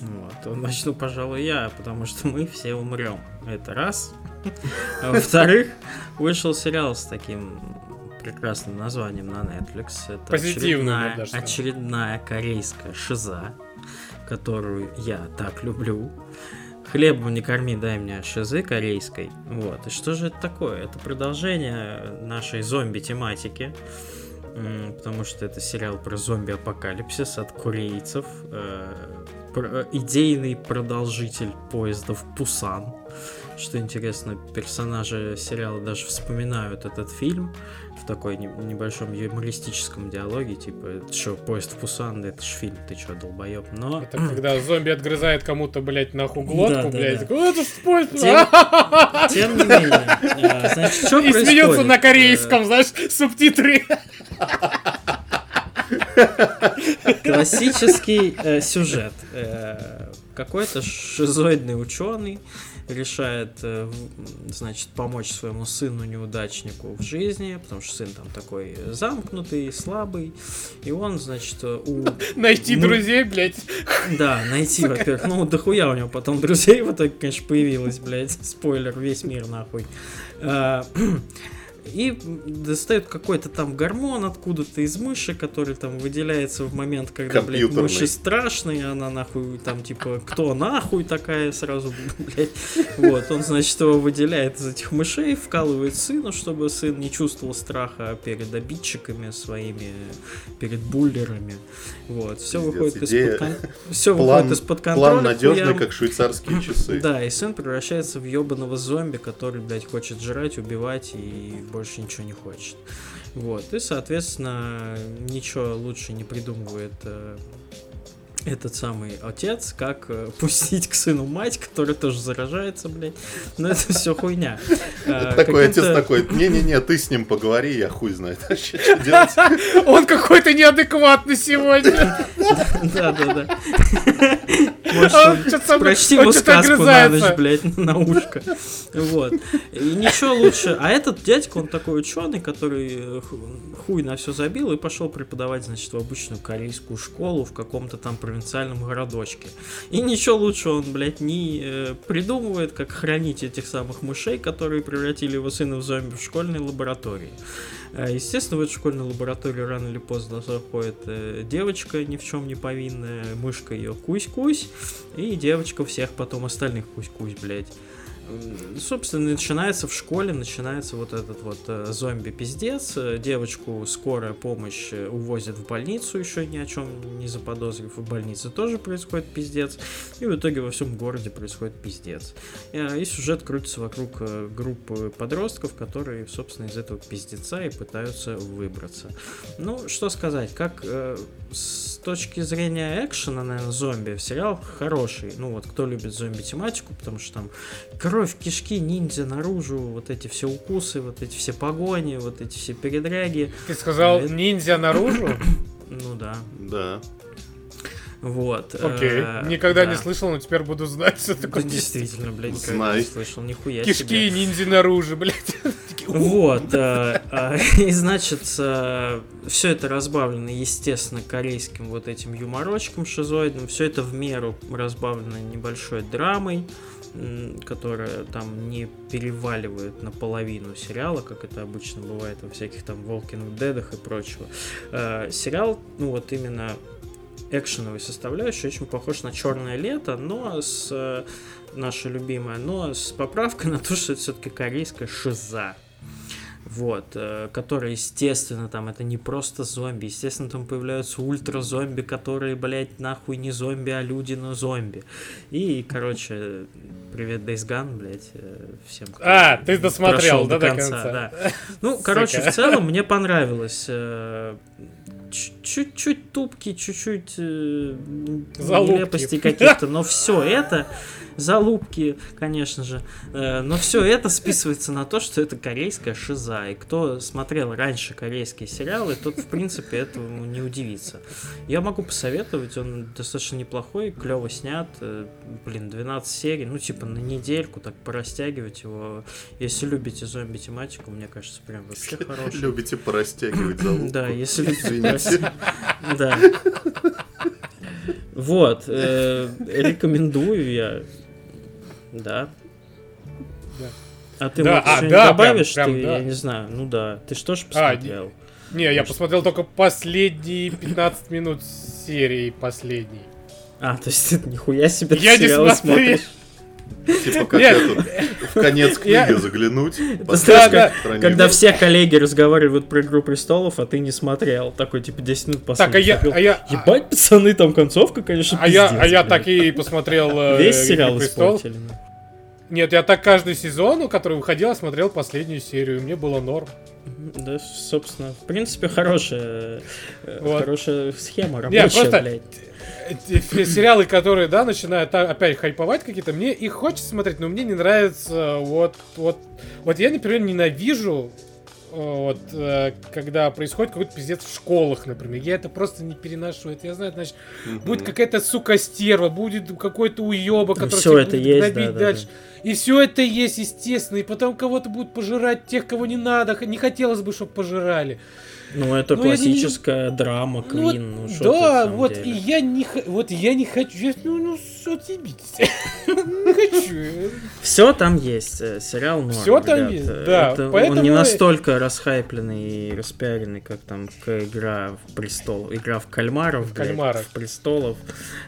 вот, начну, пожалуй, я, потому что мы все умрем. Это раз. А во-вторых, вышел сериал с таким прекрасным названием на Netflix. Это очередная, очередная корейская шиза. которую я так люблю. Хлебом не корми, дай мне шизы корейской. Вот. И что же это такое? Это продолжение нашей зомби-тематики. Потому что это сериал про зомби-апокалипсис от корейцев. Э, про, идейный продолжитель поездов Пусан. Что интересно, персонажи сериала даже вспоминают этот фильм в такой не, небольшом юмористическом диалоге, типа, что, поезд в Пусан, да это ж фильм, ты что, долбоеб, но... Это когда зомби отгрызает кому-то, блядь, нахуй глотку, да, блядь, да, да. это поезд... Тем, тем не менее, а, значит, что И смеется на корейском, знаешь, субтитры. Классический э, сюжет. Э, какой-то шизоидный ученый решает, э, значит, помочь своему сыну-неудачнику в жизни, потому что сын там такой замкнутый, слабый, и он, значит, у... Найти друзей, блядь. Да, найти, во-первых, ну, дохуя у него потом друзей в итоге, конечно, появилось, блядь, спойлер, весь мир нахуй. И достают какой-то там гормон откуда-то из мыши, который там выделяется в момент, когда, блядь, мыши страшные, она нахуй там типа, кто нахуй такая сразу, блядь. Вот, он, значит, его выделяет из этих мышей, вкалывает сыну, чтобы сын не чувствовал страха перед обидчиками своими, перед буллерами. Вот, все Пиздец, выходит из-под все План, выходит из-под контроля. план надежный, хуям. как швейцарские часы. Да, и сын превращается в ебаного зомби, который, блядь, хочет жрать, убивать и больше ничего не хочет. Вот, и, соответственно, ничего лучше не придумывает э, этот самый отец, как э, пустить к сыну мать, которая тоже заражается, блядь. Но это все хуйня. Это Э, такой отец такой, не-не-не, ты с ним поговори, я хуй знает вообще, что делать. Он какой-то неадекватный сегодня. Да, Прочти ему сказку на ночь, блядь, на ушко. Вот. И ничего лучше. А этот дядька, он такой ученый, который э, ху- хуй на все забил и пошел преподавать, значит, в обычную корейскую школу в каком-то там провинциальном городочке. И ничего лучше он, блядь, не э, придумывает, как хранить этих самых мышей, которые превратили его сына в зомби в школьной лаборатории. А, Естественно, в эту школьную лабораторию рано или поздно заходит э, девочка, ни в чем не повинная, мышка ее кусь-кусь, и девочка всех потом остальных кусь-кусь, блядь. Собственно, начинается в школе, начинается вот этот вот э, зомби-пиздец. Э, Девочку скорая помощь э, увозит в больницу, еще ни о чем не заподозрив. В больнице тоже происходит пиздец. И в итоге во всем городе происходит пиздец. И сюжет крутится вокруг группы подростков, которые, собственно, из этого пиздеца и пытаются выбраться. Ну, что сказать, как точки зрения экшена, наверное, зомби, сериал хороший. Ну, вот, кто любит зомби-тематику, потому что там кровь, кишки, ниндзя наружу, вот эти все укусы, вот эти все погони, вот эти все передряги. Ты сказал Это- ниндзя наружу? Ну да, Да. Вот. Окей. э, Никогда да. не слышал, но теперь буду знать, что Да, такое. действительно, блядь, никогда не слышал, нихуя Кишки себе. и ниндзя наружу, блядь. Вот, э, э, и значит, все это разбавлено, естественно, корейским вот этим юморочком шизоидным, все это в меру разбавлено небольшой драмой, которая там не переваливает на половину сериала, как это обычно бывает во всяких там Walking Dead и прочего. Э, Сериал, ну вот именно экшеновой составляющей очень похож на Черное лето, но с э, наша любимая, но с поправкой на то, что это все-таки корейская шиза. Вот, э, которые, естественно, там это не просто зомби, естественно, там появляются ультра-зомби, которые, блядь, нахуй не зомби, а люди, но зомби. И, короче, привет, Days Gone, блядь, э, всем. А, ты досмотрел, да, до конца? да. Ну, короче, Сука. в целом мне понравилось. э, Чуть-чуть тупки, чуть-чуть э, нелепостей каких-то, но все это залупки, конечно же, э, но все это списывается на то, что это корейская шиза, и кто смотрел раньше корейские сериалы, тот, в принципе, этому не удивится. Я могу посоветовать, он достаточно неплохой, клево снят, э, блин, 12 серий, ну, типа, на недельку так порастягивать его, если любите зомби-тематику, мне кажется, прям вообще хороший. Любите порастягивать залупку. Да, если любите Извините. Да. Вот, э, рекомендую я. Да. А ты Да, а, да, добавишь? прям- прям ты, да. я не знаю. Ну да. Ты что ж А, посмотрел? Не, я посмотрел только последние 15 минут серии последней. А, то есть ты нихуя себе Я не смотрел. смотришь. Типа как Нет. в конец Я- книги заглянуть. Да. когда все коллеги разговаривают про «Игру престолов», а ты не смотрел. Такой, типа, 10 минут. Так, а я, смотрел. а я, Ебать, пацаны, там концовка, конечно, а я, а я так и посмотрел э, Весь «Игру сериал престолов». испортили. Нет, я так каждый сезон, который выходил, я смотрел последнюю серию, мне было норм. Да, собственно, в принципе, хорошая, э, Вот. хорошая схема рабочая, просто- блядь. Сериалы, которые, да, начинают опять хайповать какие-то, мне их хочется смотреть, но мне не нравится вот, вот, вот я, например, ненавижу вот, э, когда происходит какой-то пиздец в школах, например. Я это просто не переношу. Это я знаю, значит, Мгм. будет какая-то сука стерва, будет какой-то уеба, который всё тебя это будет есть, да, да, дальше. И все это есть, естественно. И потом кого-то будут пожирать тех, кого не надо. Не хотелось бы, чтобы пожирали. Ну, это Ну, классическая драма, Ну, Квин, ну, на да, вот деле. и я не вот я не хочу, я- ну, ну, отъебитесь. Не хочу. Все там есть, э, сериал норм, Всё там есть, да, это Он не настолько расхайпленный и распиаренный, как там игра в престол, игра в кальмаров, В престолов,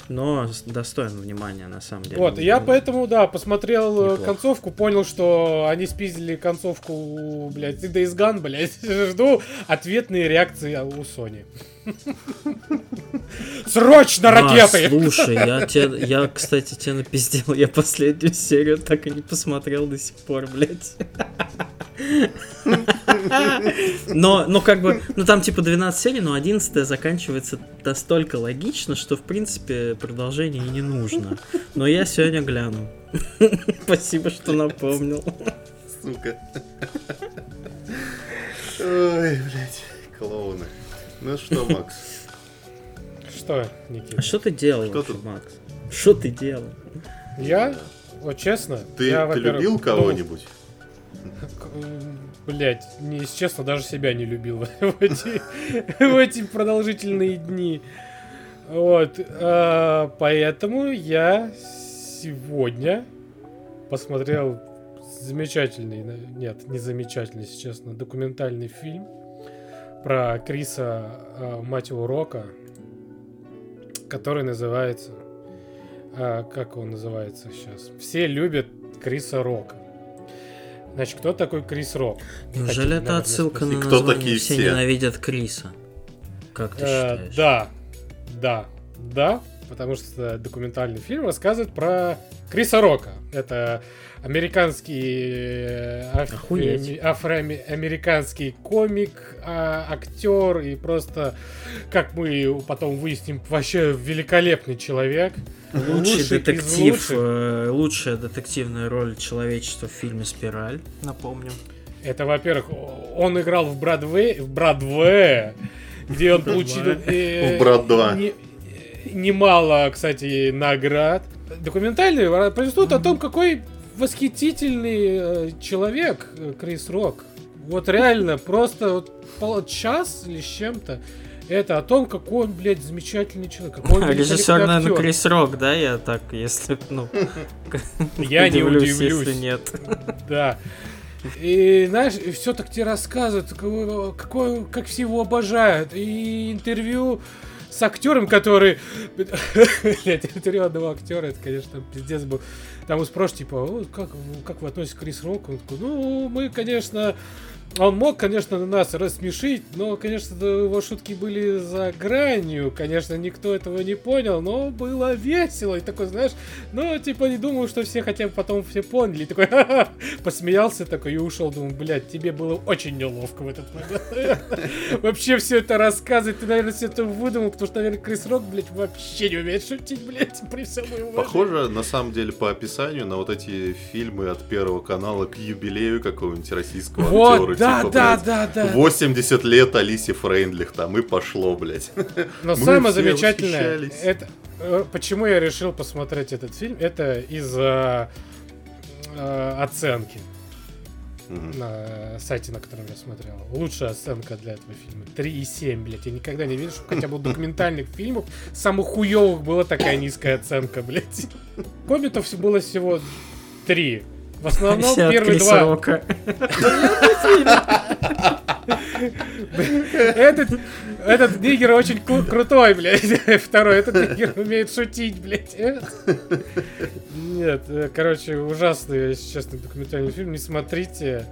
но достоин внимания на самом деле. Вот, я Ну, поэтому, да, посмотрел э, концовку, понял, что они спиздили концовку, блядь, и Days Gone, блядь. Жду ответные реакции у Sony. Срочно А, ракеты! слушай, я, тебе, я, кстати, тебе напиздел, я последнюю серию так и не посмотрел до сих пор, блядь. Но, но как бы, ну там типа 12 серий, но 11 заканчивается настолько логично, что в принципе продолжение и не нужно. Но я сегодня гляну. Спасибо, что напомнил. Сука. Ой, блядь, клоуны. Ну что, Макс, Что, А Никита? что ты делал, Что вообще, тут? Макс? Что ты делал? Я? Вот честно, ты, я, ты любил кого-нибудь? Блять, не, если честно, даже себя не любил в эти, в эти продолжительные дни. Вот, а, поэтому я сегодня посмотрел замечательный, нет, не замечательный, если честно, документальный фильм про Криса а, Матио Рока, который называется, а, как он называется сейчас? Все любят Криса Рока. Значит, кто такой Крис Рок? Неужели Хотите, это отсылка на кто такие «Все все»? ненавидят Криса»? Как ты Э, считаешь? да, да, да, потому что документальный фильм рассказывает про Криса Рока. Это американский э, аф- э, афроамериканский комик, а, актер и просто, как мы потом выясним, вообще великолепный человек. Лучший детектив, лучших. э, лучшая детективная роль человечества в фильме «Спираль», напомню. Это, во-первых, он играл в Бродвее, в Бродвее, где он получил В Брат 2. не- немало, кстати, наград. Документальный повествует о том, какой восхитительный э, человек э, Крис Рок. Вот реально, просто вот пол- час или с чем-то. Это о том, какой он, блядь, замечательный человек. Какой он Режиссер, наверное. Крис Рок, да? Я так, если, ну... Я не удивлюсь. если нет. Да. И знаешь, все так тебе рассказывают, какой- как все его обожают. И интервью с актером, который... Блядь, интервью одного актера, это, конечно, пиздец был. Там его спрашивают, типа, «О, как, как вы относитесь к Крис Року? Он такой, ну, мы, конечно... Он мог, конечно, нас рассмешить, но, конечно, его шутки были за гранью. Конечно, никто этого не понял, но было весело. И такой, знаешь, ну, типа, не думаю, что все хотя бы потом все поняли. И такой, посмеялся такой и ушел. Думаю, блядь, тебе было очень неловко в этот момент. Вообще все это рассказывать, ты, наверное, все это выдумал, потому что, наверное, Крис Рок, блядь, вообще не умеет шутить, блядь, при всем уважении. Похоже, на самом деле, по описанию на вот эти фильмы от Первого канала к юбилею какого-нибудь российского актера. Да, типа, да, блядь, да, да. 80 лет Алисе Фрейндлих там и пошло, блядь. Но Мы самое замечательное, восхищались. это э, почему я решил посмотреть этот фильм, это из-за э, оценки Мгм. на сайте, на котором я смотрел. Лучшая оценка для этого фильма. 3,7, блядь. Я никогда не видел, что хотя бы у документальных фильмов самых хуёвых была такая низкая оценка, блядь. Комментов было всего три. В основном от первые два. Рока. Этот, этот нигер очень кру- крутой, блядь. Второй, этот нигер умеет шутить, блядь. Нет, э, короче, ужасный, если честно, документальный фильм. Не смотрите.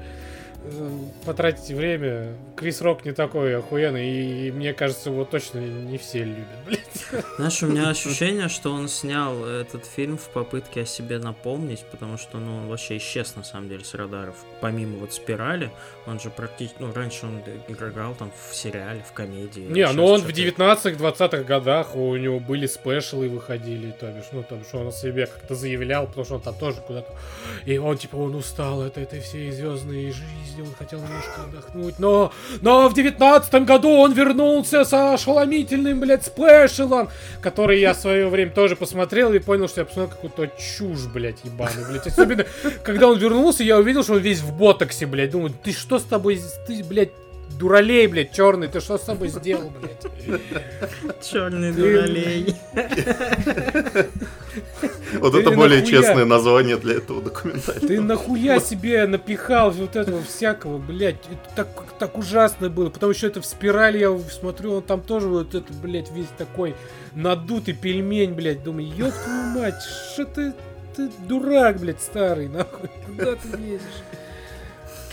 Э, Потратите время. Крис Рок не такой охуенный, и мне кажется, его точно не все любят, блядь. Знаешь, у меня ощущение, что он снял этот фильм в попытке о себе напомнить, потому что, ну, он вообще исчез, на самом деле, с радаров. Помимо вот «Спирали», он же практически, ну, раньше он играл там в сериале, в комедии. Не, ну он в что-то- 19-20-х годах у него были спешлы выходили, то бишь, ну, то бишь он о себе как-то заявлял, потому что он там тоже куда-то... И он, типа, он устал от этой всей звездной жизни, он хотел немножко отдохнуть, но... Но в 19 году он вернулся со ошеломительным, блядь, спешлом, который я в свое время тоже посмотрел и понял, что я посмотрел какую-то чушь, блядь, ебаную, блядь. Особенно, когда он вернулся, я увидел, что он весь в ботоксе, блядь. Думаю, ты что с тобой, ты, блядь, дуралей, блядь, черный, ты что с собой сделал, блядь? Черный дуралей. Вот это более честное название для этого документального. Ты нахуя себе напихал вот этого всякого, блядь? Это так, так ужасно было. Потому что это в спирали я смотрю, он там тоже вот это, блядь, весь такой надутый пельмень, блядь. Думаю, ёб твою мать, что ты, ты дурак, блядь, старый, нахуй. Куда ты лезешь?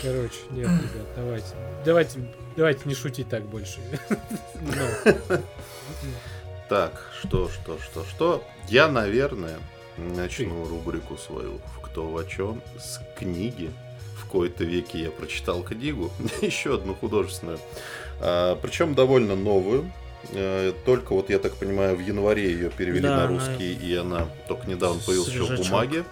Короче, нет, ребят, давайте. Давайте, давайте не шутить так больше. Так, что, что, что, что? Я, наверное, начну рубрику свою в «Кто во чем» с книги. В кои-то веке я прочитал книгу, еще одну художественную. А, причем довольно новую. Э, Только вот, я так понимаю, в январе ее перевели Да, на она- русский, и она только недавно появилась еще в бумаге.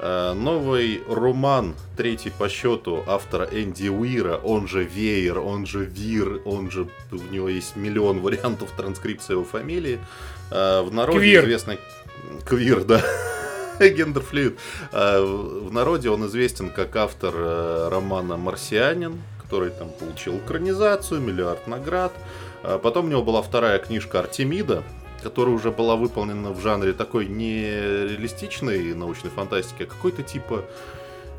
Э, Новый роман, третий по счету, автора Энди Уира, он же Веер, он же Вир, он же... У него есть миллион вариантов транскрипции его фамилии. Э, В народе Квир. известный... Квир, да. Гендерфлюид. Э, В народе он известен как автор э, романа «Марсианин», который там получил экранизацию, миллиард наград. А Потом у него была вторая книжка «Артемида», которая уже была выполнена в жанре такой не реалистичной научной фантастики, а какой-то типа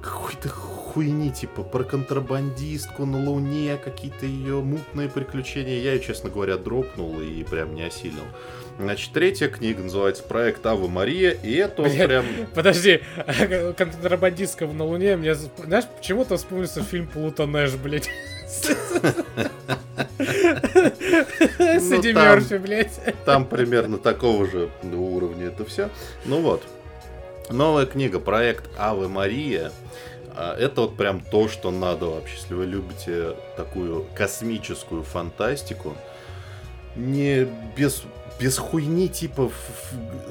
какой-то хуйни, типа про контрабандистку на Луне, какие-то ее мутные приключения. Я ее, честно говоря, дропнул и прям не осилил. Значит, третья книга называется «Проект Ава Мария», и это Блядь. прям... Подожди, контрабандистков на Луне, мне, знаешь, почему-то вспомнился фильм Плуто Нэш, блядь. С Эдди Ну, там- Мерфи, блядь. Там примерно такого же уровня это все. Ну вот. Новая книга, проект Аве Мария. А, Это вот прям то, что надо вообще, если вы любите такую космическую фантастику. Не без, без хуйни типа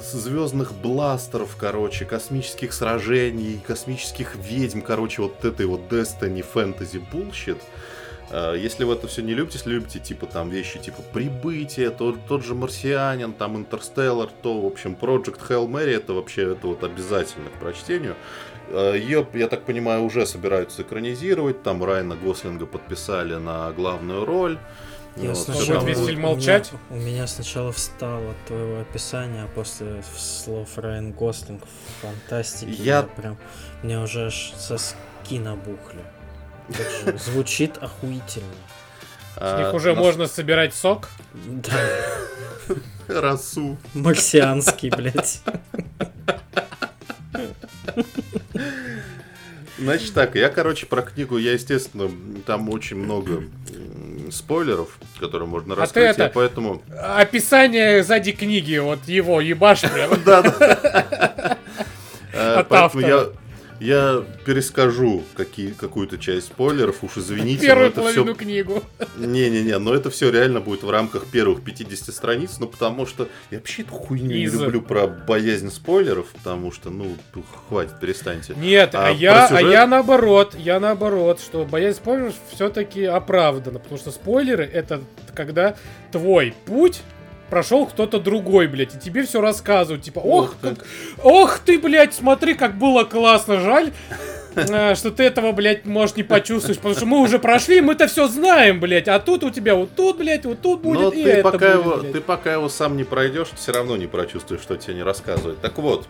звездных бластеров, короче, космических сражений, космических ведьм, короче, вот этой вот Destiny фэнтези bullshit. Э, Если вы это все не любите, если любите типа там вещи типа прибытие, то, тот же марсианин, там Интерстеллар, то, в общем, Project Hail Mary, это вообще это вот обязательно к прочтению. Ее, я так понимаю, уже собираются экранизировать. Там Райана Гослинга подписали на главную роль. Я Вот, сначала- там весь фильм у меня- молчать? У меня сначала встало от твоего описания, а после слов Райан Гослинг в фантастике. Я- прям... Мне уже аж соски набухли. Звучит охуительно. С А, них уже нас- можно собирать сок. Да, Росу. марсианский, блядь. Значит так, я, короче, про книгу, я, естественно, там очень много спойлеров, которые можно А ты раскрыть, это- я поэтому... Описание сзади книги, вот его ебашь прям. Да, да. Э, Поэтому я. Я перескажу какие, какую-то часть спойлеров, уж извините, но Первую это половину все... книгу. Не-не-не, но это все реально будет в рамках первых 50 страниц, ну потому что я вообще эту хуйню Из- не люблю про боязнь спойлеров, потому что, ну, хватит, перестаньте. Нет, а, А я, а сюжет? я наоборот, я наоборот, что боязнь спойлеров все-таки оправдана, потому что спойлеры это когда твой путь прошел кто-то другой, блядь, и тебе все рассказывают, типа, ох, как- ох ты, блядь, смотри, как было классно, жаль, э, что ты этого, блядь, может не почувствуешь, потому что мы уже прошли, мы-то все знаем, блядь, а тут у тебя вот тут, блядь, вот тут будет Но и ты это пока, будет, его, блядь. ты пока его сам не пройдешь, все равно не прочувствуешь, что тебе не рассказывают. Так вот,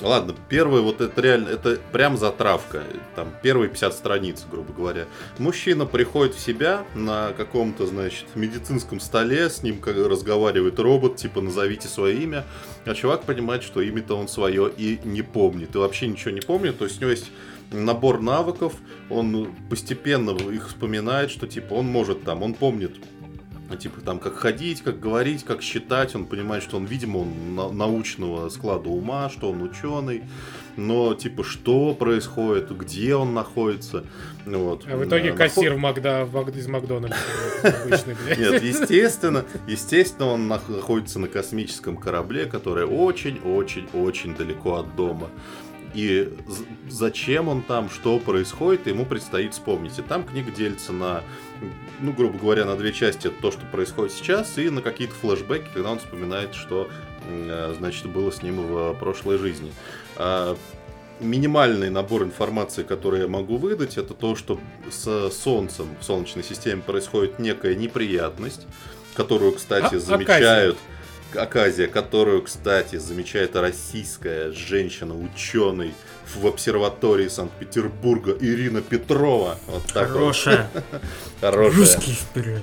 Ладно, первый вот это реально, это прям затравка. Там первые 50 страниц, грубо говоря. Мужчина приходит в себя на каком-то, значит, медицинском столе, с ним как разговаривает робот, типа назовите свое имя. А чувак понимает, что имя-то он свое и не помнит. И вообще ничего не помнит. То есть у него есть набор навыков, он постепенно их вспоминает, что типа он может там, он помнит типа там как ходить, как говорить, как считать, он понимает, что он, видимо, он на- научного склада ума, что он ученый, но типа что происходит, где он находится, вот. А в итоге Наход- кассир в Мак- из Макдональдса. Нет, естественно, естественно, он нах- находится на космическом корабле, который очень-очень-очень далеко от дома. И зачем он там, что происходит, ему предстоит вспомнить. И там книга делится на, ну, грубо говоря, на две части. То, что происходит сейчас, и на какие-то флешбеки, когда он вспоминает, что, э, значит, было с ним в прошлой жизни. А, Минимальный набор информации, который я могу выдать, это то, что с Солнцем в Солнечной системе происходит некая неприятность, которую, кстати, А- замечают... Оказия, которую, кстати, замечает российская женщина-ученый в обсерватории Санкт-Петербурга Ирина Петрова. Вот так вот. Хорошая. Хорошая. Русский вперед.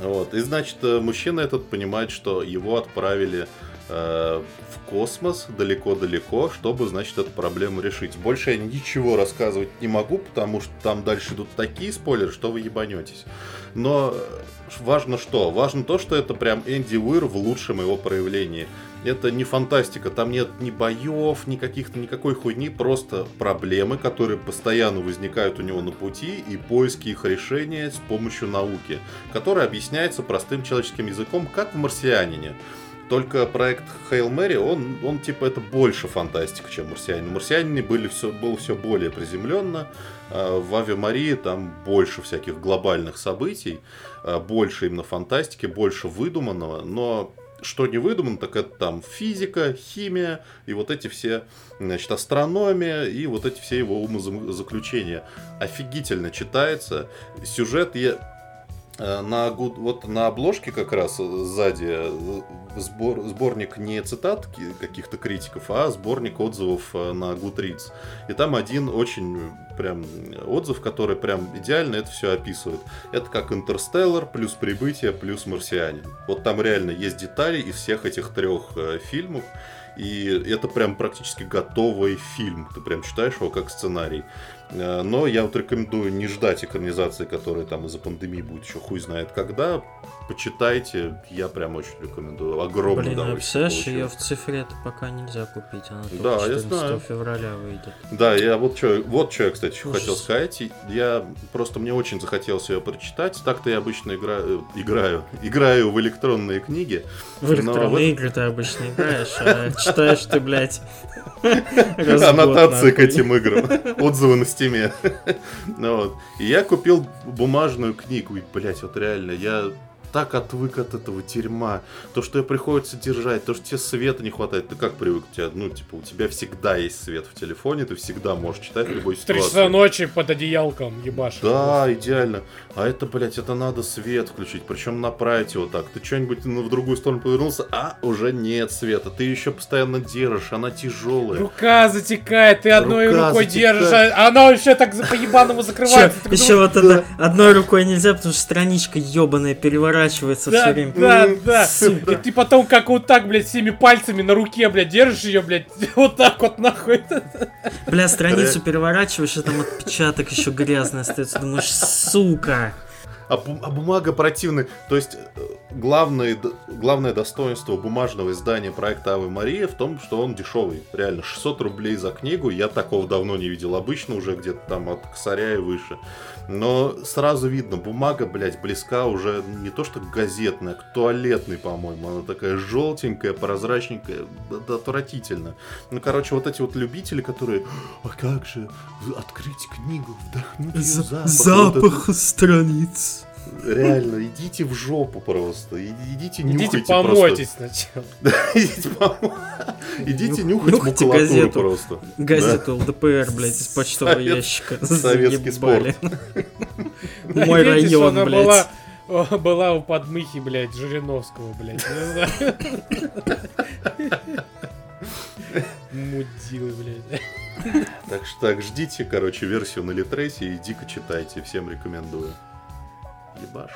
Вот. И значит, э, мужчина этот понимает, что его отправили э, космос далеко-далеко, чтобы, значит, эту проблему решить. Больше я ничего рассказывать не могу, потому что там дальше идут такие спойлеры, что вы ебанетесь. Но э, важно что? Важно то, что это прям Энди Уир в лучшем его проявлении. Это не фантастика, там нет ни боев, ни каких-то никакой хуйни, просто проблемы, которые постоянно возникают у него на пути, и поиски их решения с помощью науки, которая объясняется простым человеческим языком, как в «Марсианине». Только проект Hail Mary, он, он типа это больше фантастика, чем «Марсианин». В «Марсианине» были все, было все более приземленно, а в «Аве Марии» там больше всяких глобальных событий, а, больше именно фантастики, больше выдуманного, но что не выдумано, так это там физика, химия и вот эти все, значит, астрономия и вот эти все его умозаключения. Офигительно читается. Сюжет я на, гу- вот на обложке как раз сзади э, сбор, сборник не цитат ки- каких-то критиков, а сборник отзывов э, на Goodreads. И там один очень прям отзыв, который прям идеально это все описывает. Это как Интерстеллар плюс Прибытие плюс Марсианин. Вот там реально есть детали из всех этих трех э, фильмов. И это прям практически готовый фильм. Ты прям читаешь его как сценарий. Э, Но я вот рекомендую не ждать экранизации, которая там из-за пандемии будет еще хуй знает когда. Почитайте, я прям очень рекомендую. Огромное Блин, а удовольствие представляешь, ее получил. в цифре это пока нельзя купить. Она только Да, я 14 знаю. февраля выйдет. Да, я вот что, вот что я, кстати, Ужас. хотел сказать. Я просто мне очень захотелось ее прочитать. Так-то я обычно играю, играю, играю в электронные книги. В электронные вот- игры ты обычно играешь, а читаешь ты, блядь, Аннотации к этим играм. Отзывы на стиме. Ну. И я купил бумажную книгу. И, блядь, вот реально, я так отвык от этого дерьма. То, что приходится держать, то, что тебе света не хватает. Ты как привык? У тебя, ну, типа, у тебя всегда есть свет в телефоне, ты всегда можешь читать в любой В три часа ситуации. ночи под одеялком ебашишь. Да, идеально. А это, блядь, это надо свет включить, причем направить его так. Ты что-нибудь ну, в другую сторону повернулся, а уже нет света. Ты еще постоянно держишь, она тяжелая. Рука затекает, ты одной Рука рукой затекает. держишь, а она вообще так по-ебаному закрывается. Еще вот одной рукой нельзя, потому что страничка ебаная переворачивается все Да, время. да, да. сука. И ты потом как вот так, блядь, всеми пальцами на руке, блядь, держишь ее, блядь, вот так вот нахуй. Бля, страницу переворачиваешь, и там отпечаток еще грязный остается. Думаешь, сука. А, бу- а бумага противная. То есть, э, главное, д- главное достоинство бумажного издания проекта Авы Мария в том, что он дешевый. Реально, 600 рублей за книгу. Я такого давно не видел. Обычно уже где-то там от косаря и выше. Но сразу видно, бумага, блядь, близка уже не то что газетная, к туалетной, по-моему. Она такая желтенькая, прозрачненькая, отвратительно. Ну, короче, вот эти вот любители, которые, а как же открыть книгу, вдохнуть её запах. вот это- страниц. Реально, идите в жопу просто. Идите Идите нюхайте помойтесь сначала. Идите Идите Нюх- нюхать макулатуру газету. просто. Газету ЛДПР, блядь, из почтового ящика. советский. Да, Мой район, блядь. была, у подмыхи, блядь, Жириновского, блядь. Мудилы, блядь. Так что так, ждите, короче, версию на Литресе и дико читайте. Всем рекомендую. Ебаш.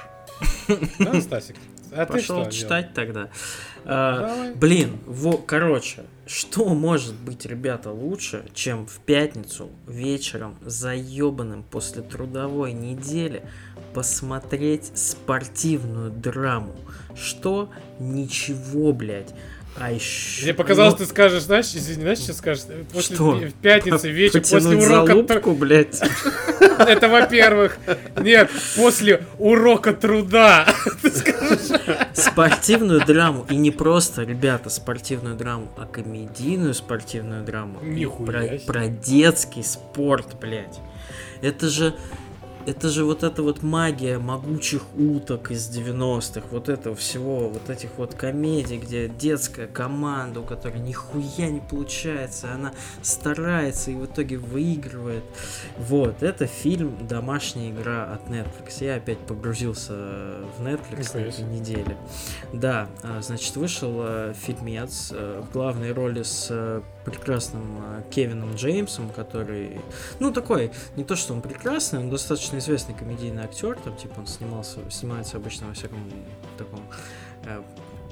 Да, Стасик? А ты Пошел что читать тогда. А, блин, во, короче, что может быть, ребята, лучше, чем в пятницу вечером заебанным после трудовой недели посмотреть спортивную драму? Что? Ничего, блядь. А еще... Мне показалось, ты скажешь, знаешь, извини, знаешь, что скажешь? После Что? в пятницу вечером, после урока... залупку, блядь. Это во-первых. Нет, после урока труда. Спортивную драму. И не просто, ребята, спортивную драму, а комедийную спортивную драму. Нихуя Про, про детский спорт, блядь. Это же... Это же вот эта вот магия могучих уток из 90-х, вот этого всего, вот этих вот комедий, где детская команда, у которой нихуя не получается, она старается и в итоге выигрывает. Вот, это фильм «Домашняя игра» от Netflix. Я опять погрузился в Netflix на этой неделе. Да, а, значит, вышел э, фильмец э, в главной роли с э, прекрасным э, Кевином Джеймсом, который, ну, такой, не то, что он прекрасный, он достаточно известный комедийный актер, там, типа, он снимался, снимается обычно во всяком таком э,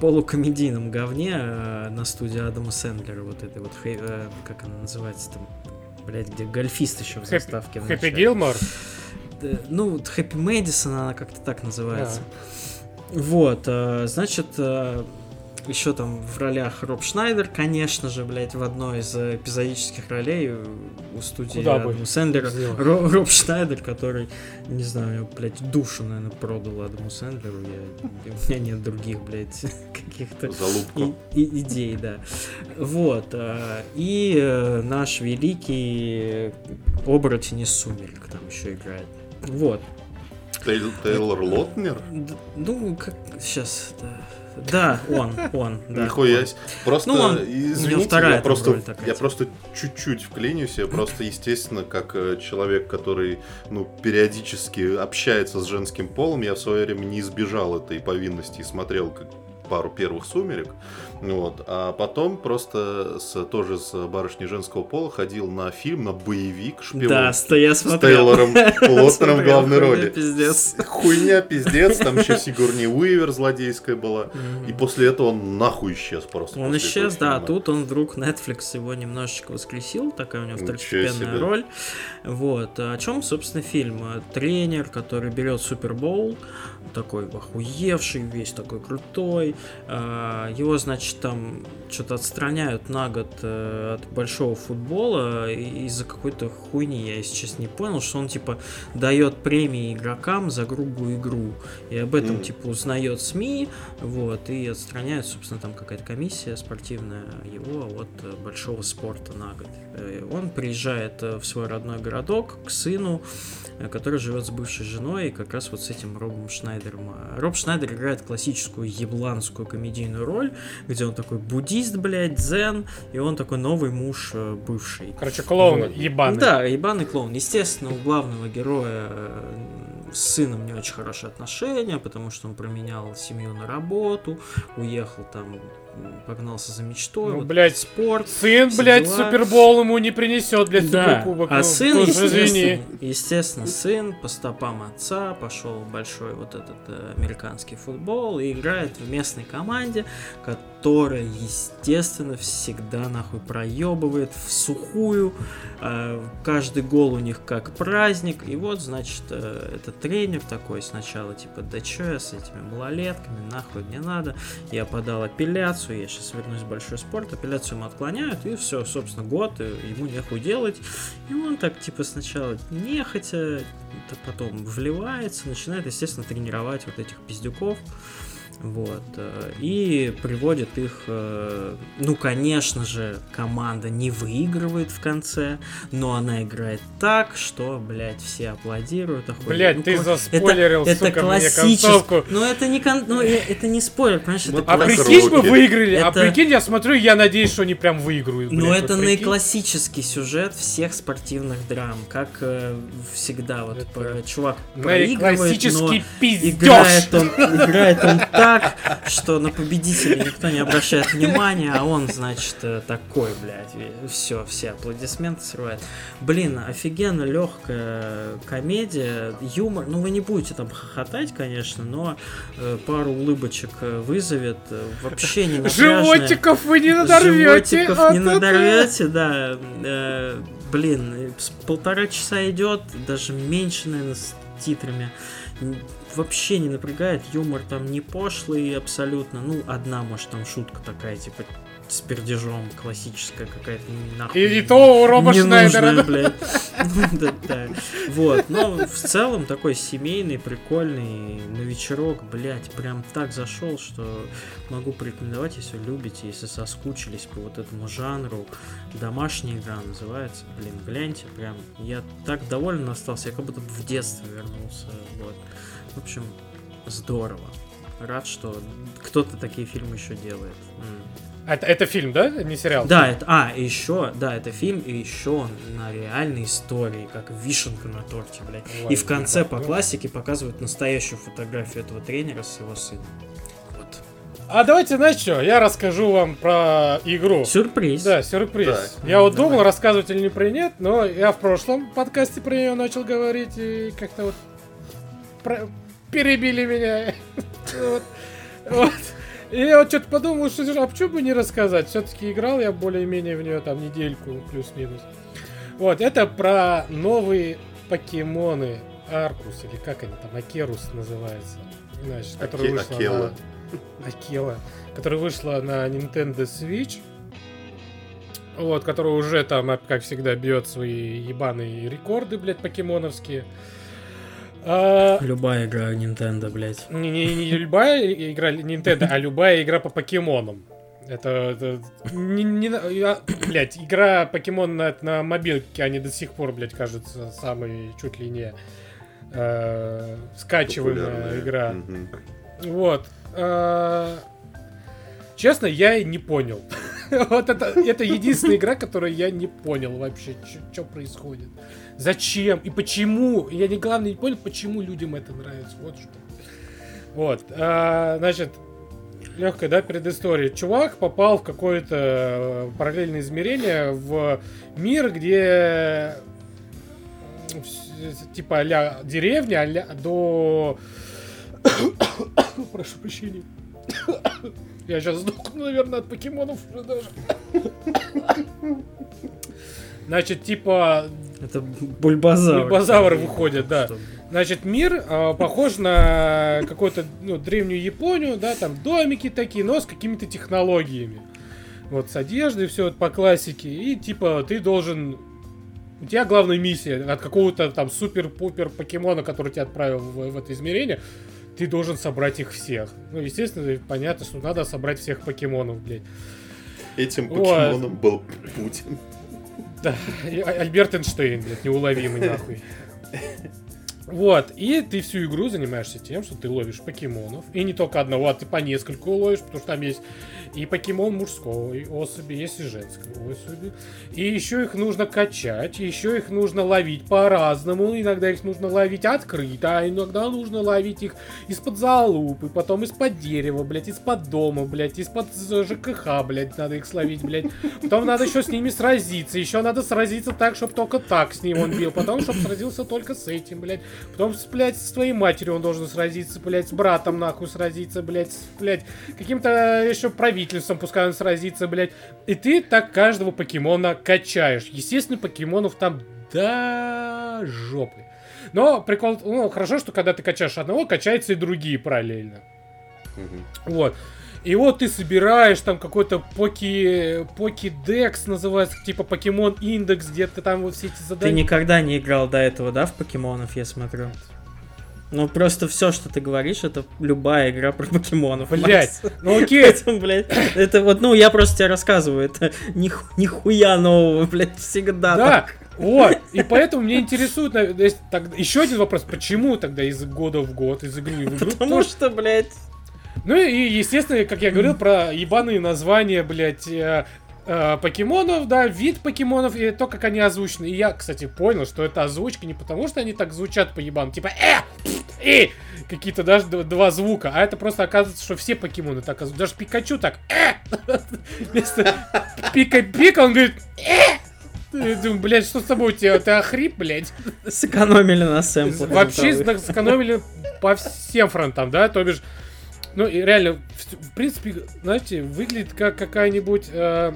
полукомедийном говне э, на студии Адама Сэндлера, вот этой вот, хей- э, как она называется там, блять, где гольфист еще в заставке. Хэппи. Гилмор? Да, Ну, Хэппи Мэдисон, она как-то так называется. Вот, э, значит, э, еще там в ролях Роб Шнайдер, конечно же, блядь, в одной из э, эпизодических ролей у студии Куда Адама Сэндлера. Ро- Роб Шнайдер, который, не знаю, блядь, душу, наверное, продал Адаму Сэндлеру. Я, у меня нет других, блядь, каких-то и- и- идей, да. Вот. э, И э, наш великий оборотень из сумерек там еще играет. Вот. Тейл- Тейлор Лотнер? Ну, как сейчас. Да, да он, он, да. Нихуя себе. Просто, Ну, он- извините, я просто, я просто чуть-чуть вклинюсь, я просто, естественно, как э, человек, который, ну, периодически общается с женским полом, я в свое время не избежал этой повинности и смотрел как пару первых сумерек, вот, а потом просто с, тоже с барышней женского пола ходил на фильм, на боевик шпион. Да, ста- я с смотрел. Тейлором Лотнером в Смотрел, главной роли. Пиздец. Хуйня, пиздец, там еще Сигурни Уивер злодейская была. И после этого он нахуй исчез просто. Он исчез, да, тут он вдруг Netflix его немножечко воскресил, такая у него второстепенная роль. Вот. а О чем, собственно, фильм? А, Тренер, который берет Супербоул, такой охуевший, весь такой крутой. А, Его, значит, там что-то отстраняют на год э, от большого футбола из-за какой-то хуйни, я, честно, не понял, что он, типа, дает премии игрокам за грубую игру. И об этом, Мгм. типа, узнает СМИ, вот, и отстраняют, собственно, там какая-то комиссия спортивная его от э, большого спорта на год. Э, Он приезжает э, в свой родной городок к сыну, который живет с бывшей женой, и как раз вот с этим Робом Шнайдером. А Роб Шнайдер играет классическую ебланскую комедийную роль, где он такой буддист, блядь, дзен, и он такой новый муж э, бывший. Короче, клоун Вот. ебаный. Да, ебаный клоун. Естественно, у главного героя э, с сыном не очень хорошие отношения, потому что он променял семью на работу, уехал там, погнался за мечтой, Ну, вот блядь, спорт. Сын, блядь, дела. Супербол ему не принесет, блядь, Да, суперкубок. а Ну, сын, естественно, извини. естественно, сын по стопам отца пошел в большой вот этот э, американский футбол и играет в местной команде, которая, естественно, всегда нахуй проебывает в сухую. Э, каждый гол у них как праздник. И вот, значит, э, этот тренер такой сначала, типа, да чё я с этими малолетками, нахуй не надо. Я подал апелляцию, я сейчас вернусь в большой спорт, апелляцию ему отклоняют, и все, собственно, год, и ему нехуй делать. И он так, типа, сначала нехотя, потом вливается, начинает, естественно, тренировать вот этих пиздюков. Вот. э, И приводит их, э, ну, конечно же, команда не выигрывает в конце, но она играет так, что, блядь, все аплодируют. охуенно. Блядь, Ну, ты кла- заспойлерил, это, сука, это мне классический. концовку. Ну, это не кон... ну, э, это не спойлер, понимаешь, это А прикинь, мы выиграли, а Это- прикинь, я смотрю, я надеюсь, что они прям выиграют. Ну, блядь, это вот наиклассический сюжет всех спортивных драм, как э, всегда, вот Это про- чувак проигрывает, но Наиклассический играет пиздеж. он, играет он так, что на победителя никто не обращает внимания, а он, значит, э, такой, блядь, все, все аплодисменты срывает. Блин, офигенно легкая комедия, юмор, ну вы не будете там хохотать, конечно, но э, пару улыбочек э, вызовет, вообще не напряжная. Животиков вы не надорвете. Животиков не надорвете, да. Э, блин, полтора часа идет, даже меньше, наверное, с титрами. Вообще не напрягает, юмор там не пошлый абсолютно. Ну, одна, может, там шутка такая, типа, с пердежом классическая какая-то нахуй. И, и то у Роба Шнайдера. Ненужная, блядь. Ну, да, да. Вот, но в целом такой семейный, прикольный, на вечерок, блядь, прям так зашел, что могу порекомендовать, если любите, если соскучились по вот этому жанру. Домашняя игра называется. Блин, гляньте, прям я так доволен остался, я как будто в детство вернулся. Вот. В общем, здорово. Рад, что кто-то такие фильмы еще делает. М. Это, это фильм, да? Не сериал? Да, это, а, и еще, да, это фильм, и еще он на реальной истории, как вишенка на торте, блядь. Ой, и в конце по классике показывают настоящую фотографию этого тренера с его сыном. Вот. А давайте, знаете что, я расскажу вам про игру. Сюрприз. Да, сюрприз. Так. Я вот Давай. думал, рассказывать или не про нет, но я в прошлом подкасте про нее начал говорить, и как-то вот про- перебили меня. Вот. Вот. И я вот что-то подумал, что а почему бы не рассказать? Все-таки играл я более-менее в нее там недельку, плюс-минус. Вот, это про новые покемоны Аркус, или как они там, Акерус называется. Значит, которая Аке- вышла Акела. на... Акела. Которая вышла на Nintendo Switch. Вот, которая уже там, как всегда, бьет свои ебаные рекорды, блядь, покемоновские. А, Любая игра Nintendo, блядь. не, не, не любая игра Nintendo, а любая игра по покемонам. Это, это не, не я- блядь, игра покемон на, на мобилке, они до сих пор, блядь, кажется, самой чуть ли не э, скачиваемая Популярная. игра. Мгм. Вот. А, Честно, я и не понял. Вот это, это единственная игра, которую я не понял вообще, что происходит. Зачем и почему. Я не главное не понял, почему людям это нравится. Вот что. Вот. а, значит, легкая, да, предыстория. Чувак попал в какое-то э, параллельное измерение в мир, где вс- типа а деревня а до... Прошу прощения. Я сейчас сдохну, наверное, от покемонов уже даже. Значит, типа, Это бульбазавр. Бульбазавр выходит, да. Значит, мир э, похож на какую-то ну, древнюю Японию, да, там домики такие, но с какими-то технологиями. Вот с одеждой, все вот по классике. И типа ты должен. У тебя главная миссия от какого-то там супер-пупер покемона, который тебя отправил в, в это измерение. Ты должен собрать их всех. Ну, естественно, понятно, что надо собрать всех покемонов, блядь. Этим Вот. покемоном был Путин. Да, Альберт Эйнштейн, блядь, неуловимый нахуй. Вот, и ты всю игру занимаешься тем, что ты ловишь покемонов. И не только одного, а ты по нескольку ловишь, потому что там есть и покемон мужской особи, есть и женской особи. И еще их нужно качать, еще их нужно ловить по-разному. Иногда их нужно ловить открыто, а иногда нужно ловить их из-под залупы, потом из-под дерева, блядь, из-под дома, блядь, из-под ЖКХ, блядь, надо их словить, блядь. Потом надо еще с ними сразиться, еще надо сразиться так, чтобы только так с ним он бил, потом, чтобы сразился только с этим, блядь. Потом, блядь, с твоей матерью он должен сразиться, блядь, с братом нахуй сразиться, блядь, блядь, каким-то еще правительством, пускай он сразится, блядь. И ты так каждого покемона качаешь. Естественно, покемонов там до жопы. Но прикол, ну, хорошо, что когда ты качаешь одного, качаются и другие параллельно. Мгм. Вот. И вот ты собираешь там какой-то поки... покедекс называется, типа покемон индекс, где ты там вот все эти Ты задания. никогда не играл до этого, да, в покемонов, я смотрю? Ну, просто все, что ты говоришь, это любая игра про покемонов. Блять, ну окей, Это, блядь, это вот, ну, я просто тебе рассказываю, это ниху- нихуя нового, блядь, всегда да, так. вот. И поэтому меня интересует, есть, так- еще один вопрос, почему тогда из года в год, из игры в игру? Потому Потому что, блядь, Ну и, естественно, как я говорил, про ебаные названия, блядь, э, э, покемонов, да, вид покемонов и то, как они озвучены. И я, кстати, понял, что это озвучка не потому, что они так звучат по ебану, типа «э!», И какие-то даже два звука. А это просто оказывается, что все покемоны так оказываются. Даже Пикачу так. «Э!» Вместо пика-пика он говорит. «Э!» Я думаю, блядь, что с тобой у тебя? Ты охрип, блядь? Сэкономили на сэмплах. Вообще сэкономили по всем фронтам, да? То бишь, ну и реально, в, в принципе, знаете, выглядит как какая-нибудь... э,